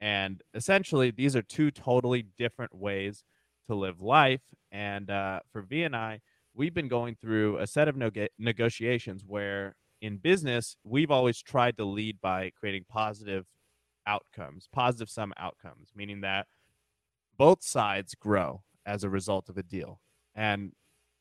And essentially, these are two totally different ways to live life. And uh, for V and I, we've been going through a set of neg- negotiations where in business, we've always tried to lead by creating positive outcomes, positive sum outcomes, meaning that both sides grow as a result of a deal. And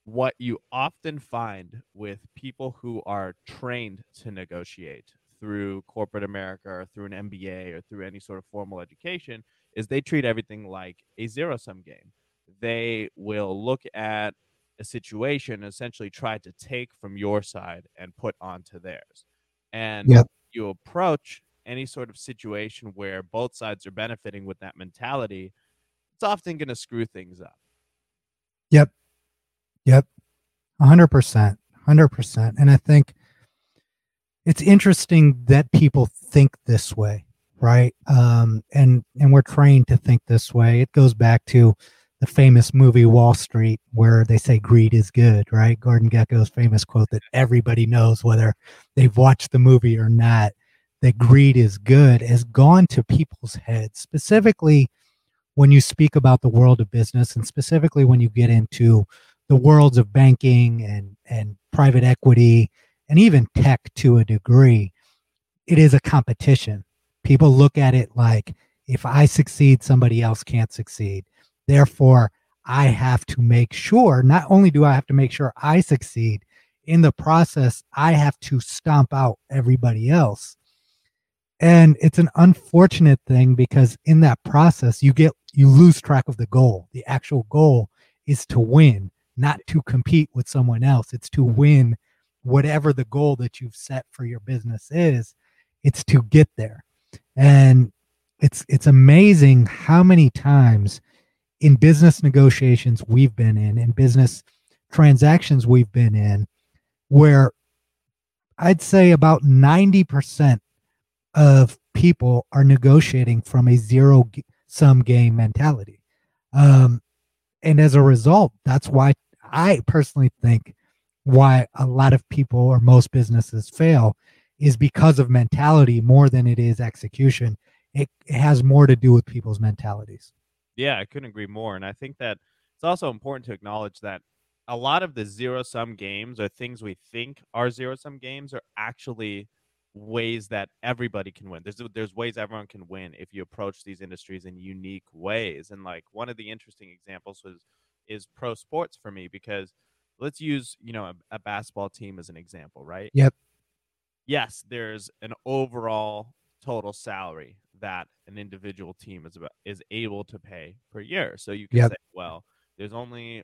what you often find with people who are trained to negotiate through corporate America or through an MBA or through any sort of formal education is they treat everything like a zero sum game. They will look at a situation essentially try to take from your side and put onto theirs. And Yep. you approach any sort of situation where both sides are benefiting with that mentality, it's often going to screw things up. Yep. Yep. 100%. 100%. And I think it's interesting that people think this way, right? Um, and and we're trained to think this way. It goes back to the famous movie Wall Street, where they say greed is good, right? Gordon Gekko's famous quote that everybody knows, whether they've watched the movie or not, that greed is good has gone to people's heads, specifically when you speak about the world of business and specifically when you get into the worlds of banking and, and private equity and even tech to a degree. it is a competition. People look at it like if I succeed, somebody else can't succeed. Therefore, I have to make sure, not only do I have to make sure I succeed, in the process, I have to stomp out everybody else. And it's an unfortunate thing because in that process, you get, you lose track of the goal. The actual goal is to win, not to compete with someone else. It's to win whatever the goal that you've set for your business is. It's to get there. And it's, it's amazing how many times in business negotiations we've been in, in business transactions we've been in, where I'd say about 90% of people are negotiating from a zero sum game mentality. Um, and as a result, that's why I personally think why a lot of people or most businesses fail is because of mentality more than it is execution. It, it has more to do with people's mentalities. Yeah, I couldn't agree more. And I think that it's also important to acknowledge that a lot of the zero sum games or things we think are zero sum games are actually ways that everybody can win. There's there's ways everyone can win if you approach these industries in unique ways. And like one of the interesting examples was is pro sports for me because let's use, you know, a, a basketball team as an example, right? Yep. Yes, there's an overall total salary that an individual team is about, is able to pay per year. So you can yep. say, well, there's only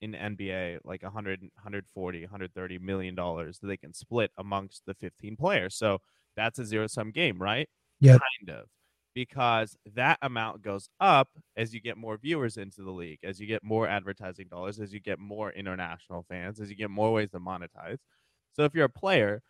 in NBA like 100 140 130 million dollars that they can split amongst the 15 players. So that's a zero sum game, right? Yeah. Kind of. Because that amount goes up as you get more viewers into the league, as you get more advertising dollars, as you get more international fans, as you get more ways to monetize. So if you're a player,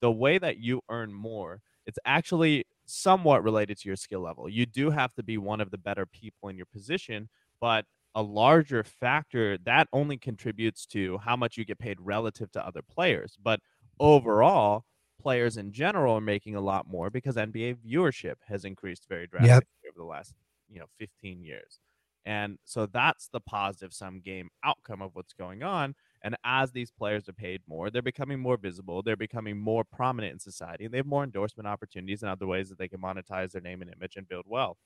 the way that you earn more it's actually somewhat related to your skill level. You do have to be one of the better people in your position, but a larger factor that only contributes to how much you get paid relative to other players. But overall, players in general are making a lot more because NBA viewership has increased very drastically yep. over the last, you know, 15 years. And so that's the positive sum game outcome of what's going on. And as these players are paid more, they're becoming more visible, they're becoming more prominent in society, and they have more endorsement opportunities and other ways that they can monetize their name and image and build wealth.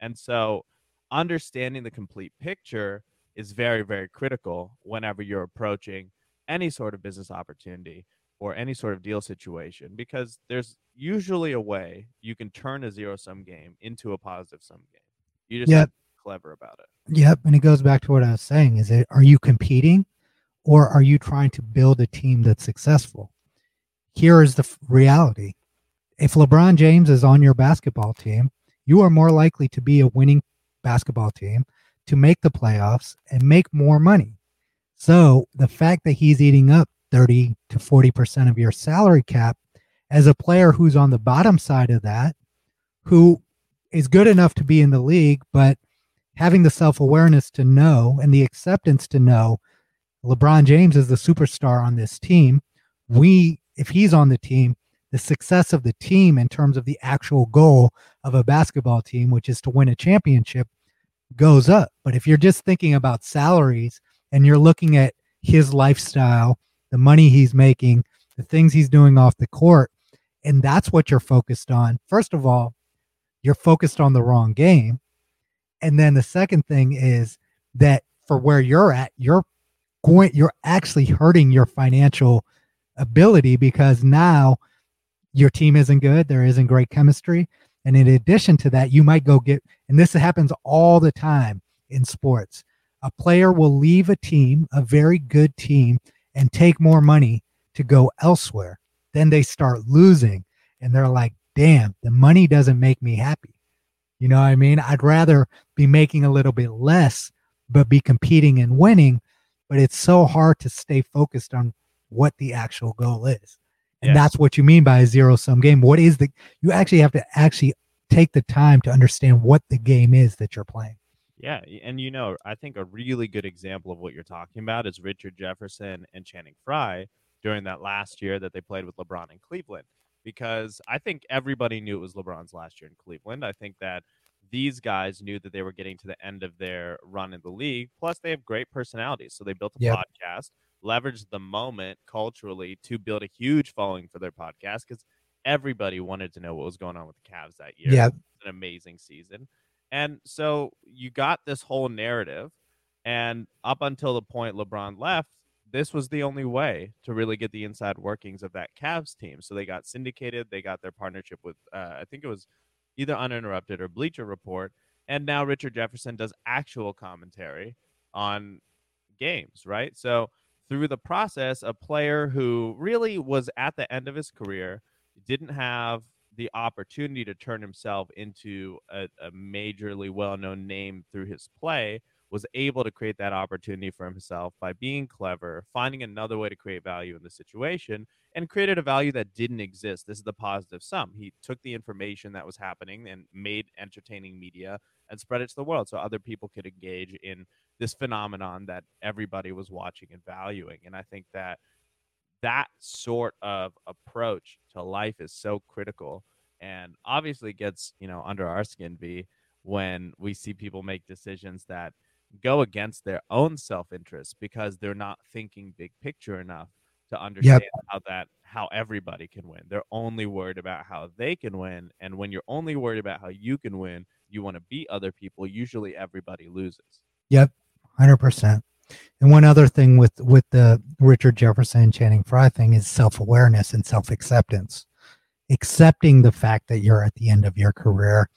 And so understanding the complete picture is very, very critical whenever you're approaching any sort of business opportunity or any sort of deal situation because there's usually a way you can turn a zero sum game into a positive sum game. You just yep. have to be clever about it. Yep. And it goes back to what I was saying is it are you competing or are you trying to build a team that's successful? Here is the reality. If LeBron James is on your basketball team, you are more likely to be a winning basketball team, to make the playoffs and make more money. So the fact that he's eating up 30 to 40% of your salary cap as a player who's on the bottom side of that, who is good enough to be in the league, but having the self awareness to know and the acceptance to know LeBron James is the superstar on this team. We, if he's on the team, the success of the team in terms of the actual goal of a basketball team, which is to win a championship, goes up. But if you're just thinking about salaries and you're looking at his lifestyle, the money he's making, the things he's doing off the court, and that's what you're focused on, first of all, you're focused on the wrong game. And then the second thing is that for where you're at, you're going you're actually hurting your financial ability because now your team isn't good there isn't great chemistry. And in addition to that you might go get and this happens all the time in sports a player will leave a team a very good team and take more money to go elsewhere. Then they start losing and they're like damn the money doesn't make me happy. You know what i mean? I'd rather be making a little bit less but be competing and winning but it's so hard to stay focused on what the actual goal is. And yeah. that's what you mean by a zero sum game. What is the, you actually have to actually take the time to understand what the game is that you're playing. Yeah. And, you know, I think a really good example of what you're talking about is Richard Jefferson and Channing Frye during that last year that they played with LeBron in Cleveland. Because I think everybody knew it was LeBron's last year in Cleveland. I think that these guys knew that they were getting to the end of their run in the league. Plus, they have great personalities. So they built a yep. podcast, leveraged the moment culturally to build a huge following for their podcast because everybody wanted to know what was going on with the Cavs that year. Yeah. an amazing season. And so you got this whole narrative, and up until the point LeBron left, this was the only way to really get the inside workings of that Cavs team. So they got syndicated. They got their partnership with, uh, I think it was either Uninterrupted or Bleacher Report. And now Richard Jefferson does actual commentary on games, right? So through the process, a player who really was at the end of his career didn't have the opportunity to turn himself into a, a majorly well known name through his play was able to create that opportunity for himself by being clever, finding another way to create value in the situation, and created a value that didn't exist. This is the positive sum. He took the information that was happening and made entertaining media and spread it to the world so other people could engage in this phenomenon that everybody was watching and valuing. And I think that that sort of approach to life is so critical and obviously gets, you know, under our skin V when we see people make decisions that go against their own self-interest because they're not thinking big picture enough to understand yep. how that how everybody can win. They're only worried about how they can win and when you're only worried about how you can win, you want to beat other people, usually everybody loses. Yep. 100%. And one other thing with with the Richard Jefferson Channing Frye thing is self-awareness and self-acceptance. Accepting the fact that you're at the end of your career,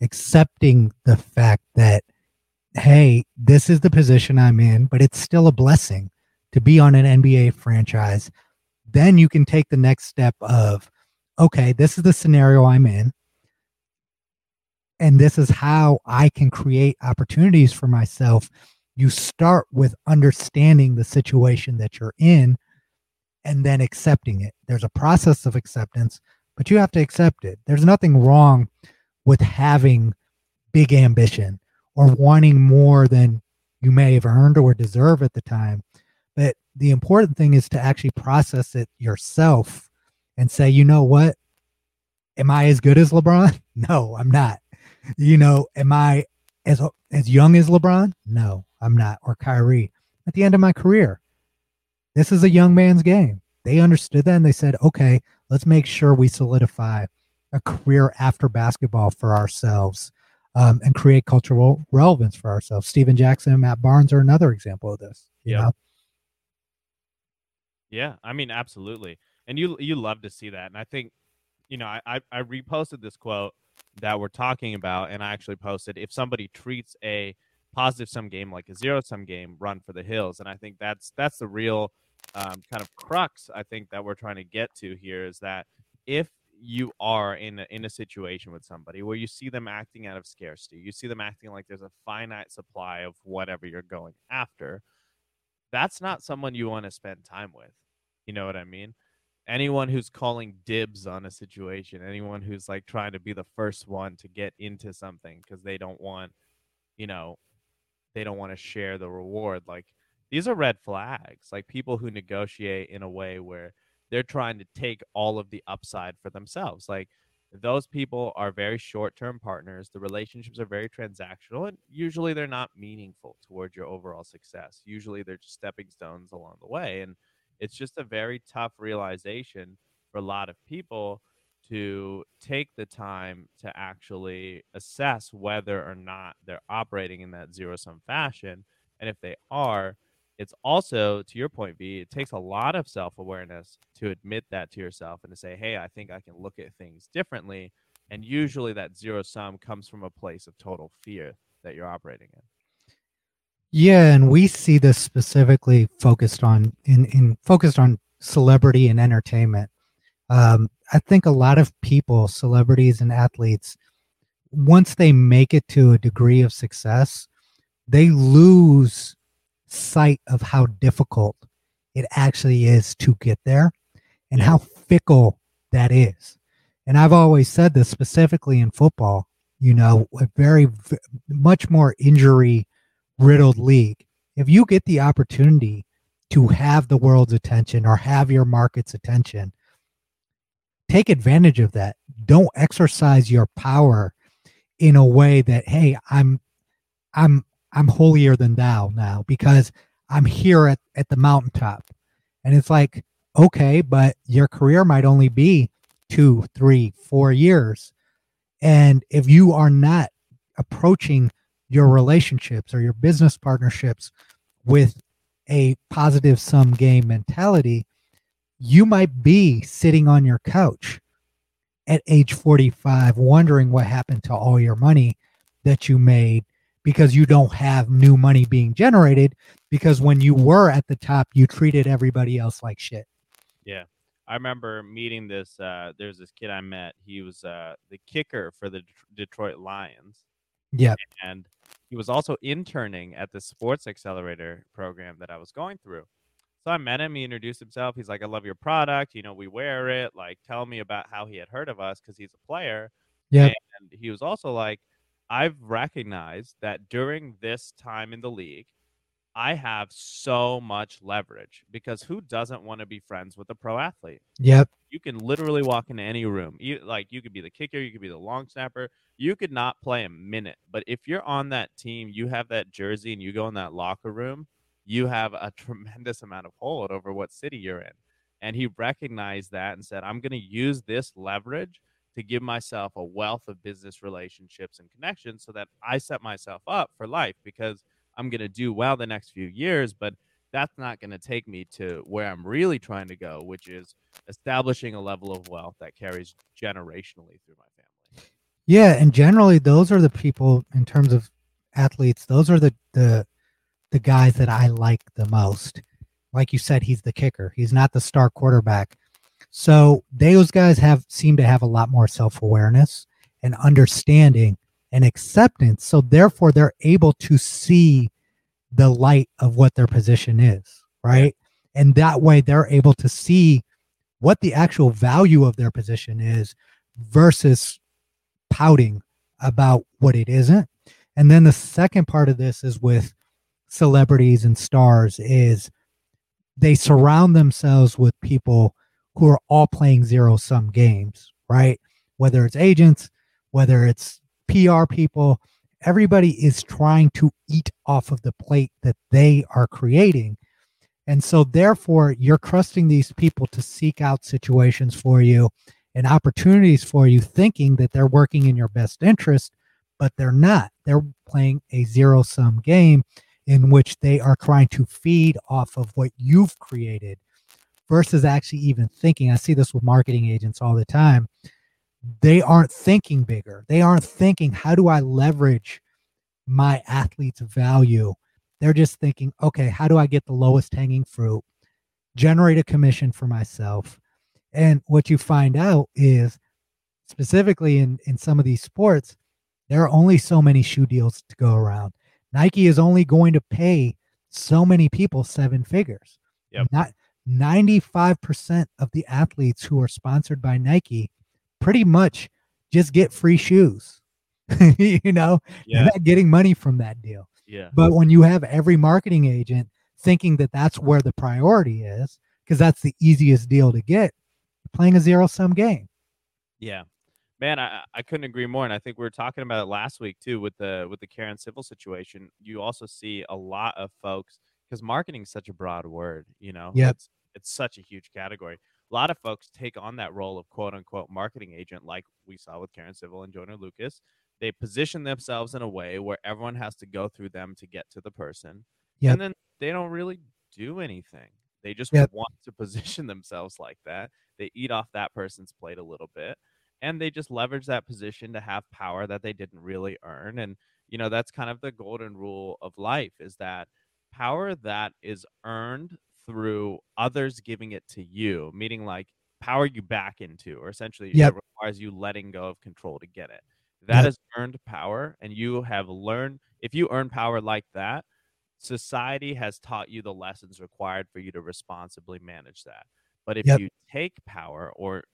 accepting the fact that hey, this is the position I'm in, but it's still a blessing to be on an NBA franchise. Then you can take the next step of okay, this is the scenario I'm in. And this is how I can create opportunities for myself you start with understanding the situation that you're in and then accepting it. There's a process of acceptance, but you have to accept it. There's nothing wrong with having big ambition or wanting more than you may have earned or deserve at the time. But the important thing is to actually process it yourself and say, you know what? Am I as good as LeBron? [LAUGHS] No, I'm not. You know, am I as as young as LeBron? No. I'm not, or Kyrie at the end of my career. This is a young man's game. They understood that and they said, okay, let's make sure we solidify a career after basketball for ourselves um, and create cultural relevance for ourselves. Stephen Jackson and Matt Barnes are another example of this. yeah. Yeah, I mean, absolutely. And you you love to see that. And I think, you know, I, I reposted this quote that we're talking about, and I actually posted if somebody treats a positive sum game like a zero sum game run for the hills and i think that's that's the real um, kind of crux i think that we're trying to get to here is that if you are in a, in a situation with somebody where you see them acting out of scarcity you see them acting like there's a finite supply of whatever you're going after that's not someone you want to spend time with you know what i mean? Anyone who's calling dibs on a situation anyone who's like trying to be the first one to get into something because they don't want you know they don't want to share the reward like these are red flags like people who negotiate in a way where they're trying to take all of the upside for themselves like those people are very short-term partners the relationships are very transactional and usually they're not meaningful towards your overall success usually they're just stepping stones along the way and it's just a very tough realization for a lot of people to take the time to actually assess whether or not they're operating in that zero sum fashion. And if they are, it's also, to your point, V, it takes a lot of self awareness to admit that to yourself and to say, hey, I think I can look at things differently. And usually that zero sum comes from a place of total fear that you're operating in. Yeah, and we see this specifically focused on in, in focused on celebrity and entertainment um, I think a lot of people, celebrities and athletes, once they make it to a degree of success, they lose sight of how difficult it actually is to get there and how fickle that is. And I've always said this specifically in football, you know, a very, much more injury riddled league. If you get the opportunity to have the world's attention or have your market's attention, take advantage of that. Don't exercise your power in a way that, hey, I'm I'm I'm holier than thou now because I'm here at, at the mountaintop. And it's like, okay, but your career might only be two, three, four years. And if you are not approaching your relationships or your business partnerships with a positive sum game mentality, you might be sitting on your couch at age 45 wondering what happened to all your money that you made because you don't have new money being generated because when you were at the top you treated everybody else like shit yeah i remember meeting this uh there's this kid i met he was uh the kicker for the detroit lions yeah and he was also interning at the sports accelerator program that i was going through so I met him. He introduced himself. He's like, I love your product. You know, we wear it. Like, tell me about how he had heard of us because he's a player. Yeah. And he was also like, I've recognized that during this time in the league, I have so much leverage because who doesn't want to be friends with a pro athlete? Yep. You can literally walk into any room. You like you could be the kicker, you could be the long snapper. You could not play a minute, but if you're on that team, you have that jersey and you go in that locker room, you have a [LAUGHS] tremendous amount of hold over what city you're in. And he recognized that and said, I'm going to use this leverage to give myself a wealth of business relationships and connections so that I set myself up for life because I'm going to do well the next few years. But that's not going to take me to where I'm really trying to go, which is establishing a level of wealth that carries generationally through my family. Yeah, and generally those are the people in terms of athletes, those are the the the guys that I like the most. Like you said, he's the kicker. He's not the star quarterback. So those guys have seem to have a lot more self-awareness and understanding and acceptance. So therefore they're able to see the light of what their position is, right? And that way they're able to see what the actual value of their position is versus pouting about what it isn't. And then the second part of this is with celebrities and stars is they surround themselves with people who are all playing zero sum games, right? Whether it's agents, whether it's PR people, everybody is trying to eat off of the plate that they are creating. And so, therefore, you're trusting these people to seek out situations for you and opportunities for you, thinking that they're working in your best interest, but they're not. They're playing a zero sum game in which they are trying to feed off of what you've created versus actually even thinking. I see this with marketing agents all the time. They aren't thinking bigger. They aren't thinking, how do I leverage my athlete's value? They're just thinking, okay, how do I get the lowest hanging fruit, generate a commission for myself? And what you find out is specifically in, in some of these sports, there are only so many shoe deals to go around. Nike is only going to pay so many people seven figures. Yep. Not 95% of the athletes who are sponsored by Nike pretty much just get free shoes. [LAUGHS] you know, Yeah. not getting money from that deal. Yeah. But when you have every marketing agent thinking that that's where the priority is, because that's the easiest deal to get, playing a zero sum game. Yeah. Man, I, I couldn't agree more. And I think we were talking about it last week too with the with the Karen Civil situation. You also see a lot of folks because marketing is such a broad word, you know. Yep. It's it's such a huge category. A lot of folks take on that role of quote unquote marketing agent, like we saw with Karen Civil and Joyner Lucas. They position themselves in a way where everyone has to go through them to get to the person. Yep. And then they don't really do anything. They just Yep. want to position themselves like that. They eat off that person's plate a little bit and they just leverage that position to have power that they didn't really earn and you know that's kind of the golden rule of life is that power that is earned through others giving it to you meaning like power you back into or essentially Yep. it requires you letting go of control to get it That Yep. is earned power and you have learned if you earn power like that society has taught you the lessons required for you to responsibly manage that but if Yep. you take power or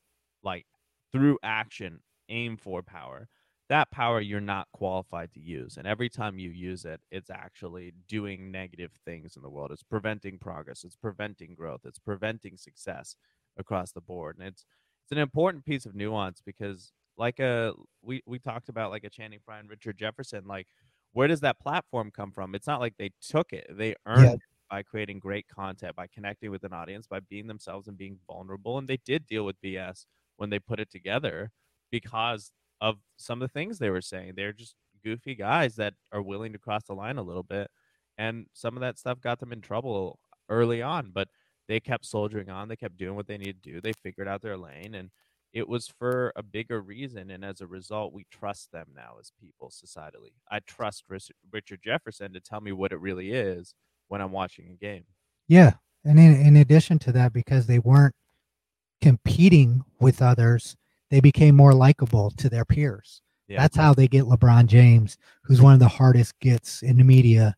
like through action aim for power that power you're not qualified to use and every time you use it it's actually doing negative things in the world it's preventing progress it's preventing growth it's preventing success across the board and it's it's an important piece of nuance because like a we we talked about like a channing frye and richard jefferson like where does that platform come from it's not like they took it they earned Yeah. it by creating great content by connecting with an audience by being themselves and being vulnerable and they did deal with bs when they put it together because of some of the things they were saying. They're just goofy guys that are willing to cross the line a little bit. And some of that stuff got them in trouble early on, but they kept soldiering on. They kept doing what they needed to do. They figured out their lane and it was for a bigger reason. And as a result, we trust them now as people societally. I trust Richard Jefferson to tell me what it really is when I'm watching a game. Yeah. And in, in addition to that, because they weren't competing with others, they became more likable to their peers. Yeah. That's how they get LeBron James, who's one of the hardest gets in the media,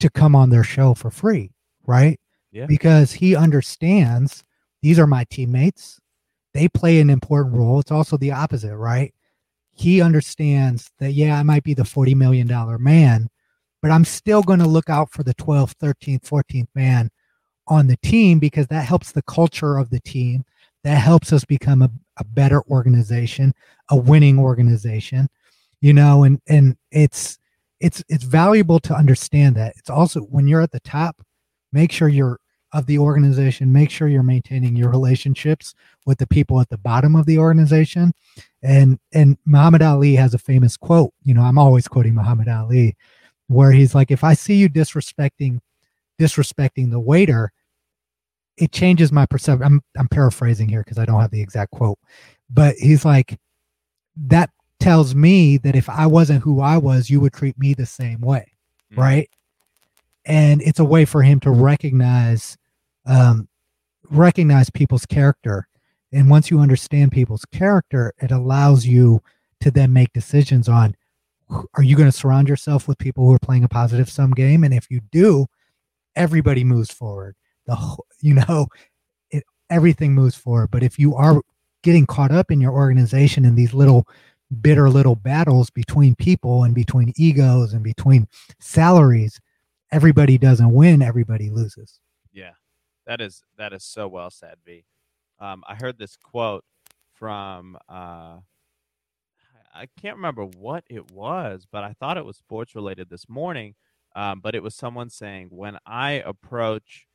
to come on their show for free, right? Yeah. Because he understands these are my teammates. They play an important role. It's also the opposite, right? He understands that, yeah, I might be the $40 million man, but I'm still going to look out for the 12th, 13th, 14th man on the team because that helps the culture of the team that helps us become a, a better organization a winning organization you know and and it's it's it's valuable to understand that. It's also when you're at the top make sure you're of the organization make sure you're maintaining your relationships with the people at the bottom of the organization. And and muhammad ali has a famous quote you know i'm always quoting muhammad ali where he's like if i see you disrespecting disrespecting the waiter it changes my perception. I'm I'm paraphrasing here because I don't have the exact quote, but he's like, that tells me that if I wasn't who I was, you would treat me the same way, mm-hmm. right? And it's a way for him to recognize, um, recognize people's character. And once you understand people's character, it allows you to then make decisions on are you going to surround yourself with people who are playing a positive sum game? And if you do, everybody moves forward the you know it, everything moves forward. But if you are getting caught up in your organization in these little bitter little battles between people and between egos and between salaries everybody doesn't win everybody loses. Yeah. That is that is so well said v. Um, i heard this quote from uh, i can't remember what it was but i thought it was sports related this morning um, but it was someone saying when i approach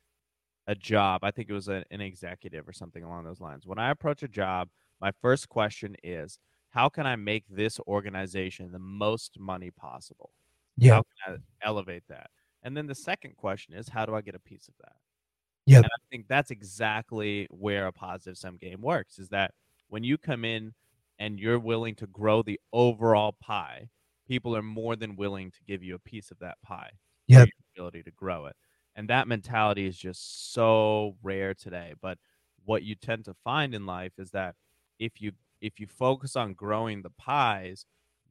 a job, I think it was a, an executive or something along those lines. When I approach a job, my first question is, how can I make this organization the most money possible? Yeah. How can I elevate that? And then the second question is, how do I get a piece of that? Yeah. And I think that's exactly where a positive sum game works is that when you come in and you're willing to grow the overall pie, people are more than willing to give you a piece of that pie. Yeah. Ability to grow it and that mentality is just so rare today but what you tend to find in life is that if you if you focus on growing the pies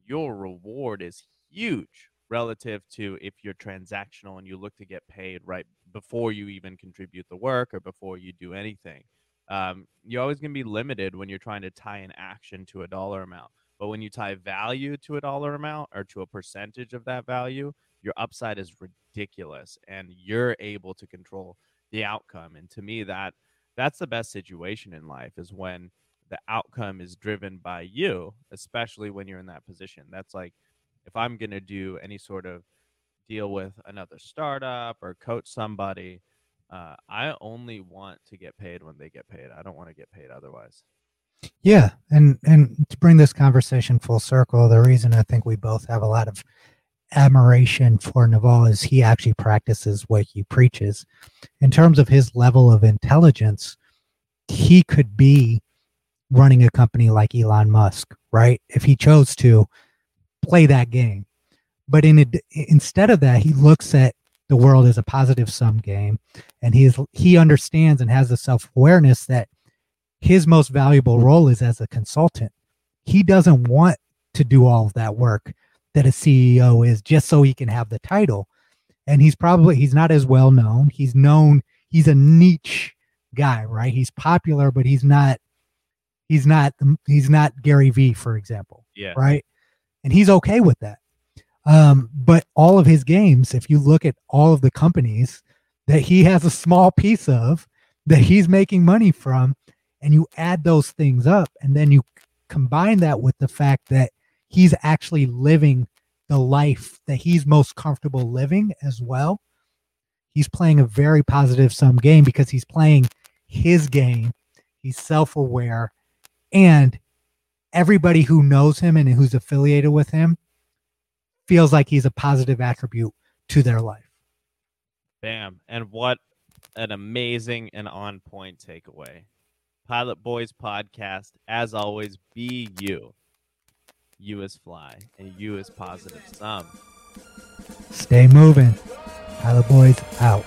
your reward is huge relative to if you're transactional and you look to get paid right before you even contribute the work or before you do anything. Um, you're always going to be limited when you're trying to tie an action to a dollar amount but when you tie value to a dollar amount or to a percentage of that value your upside is ridiculous and you're able to control the outcome and to me that that's the best situation in life is when the outcome is driven by you especially when you're in that position. That's like if i'm going to do any sort of deal with another startup or coach somebody uh, i only want to get paid when they get paid. I don't want to get paid otherwise. Yeah and and to bring this conversation full circle the reason i think we both have a lot of admiration for Naval is he actually practices what he preaches. In terms of his level of intelligence, he could be running a company like Elon Musk, right? If he chose to play that game. But in instead of that, he looks at the world as a positive sum game and he is he understands and has the self-awareness that his most valuable role is as a consultant. He doesn't want to do all of that work that a CEO is just so he can have the title. And he's probably he's not as well known. He's known he's a niche guy, right? He's popular, but he's not he's not he's not Gary Vee, for example. Yeah. Right. And he's okay with that. Um, but all of his games, if you look at all of the companies that he has a small piece of that he's making money from, and you add those things up, and then you combine that with the fact that he's actually living the life that he's most comfortable living as well. He's playing a very positive sum game because he's playing his game. He's self aware. And everybody who knows him and who's affiliated with him feels like he's a positive attribute to their life. Bam. And what an amazing and on point takeaway. Pilot Boys podcast, as always, be you. You is fly and you is positive sum. Stay moving. Pilot Boys out.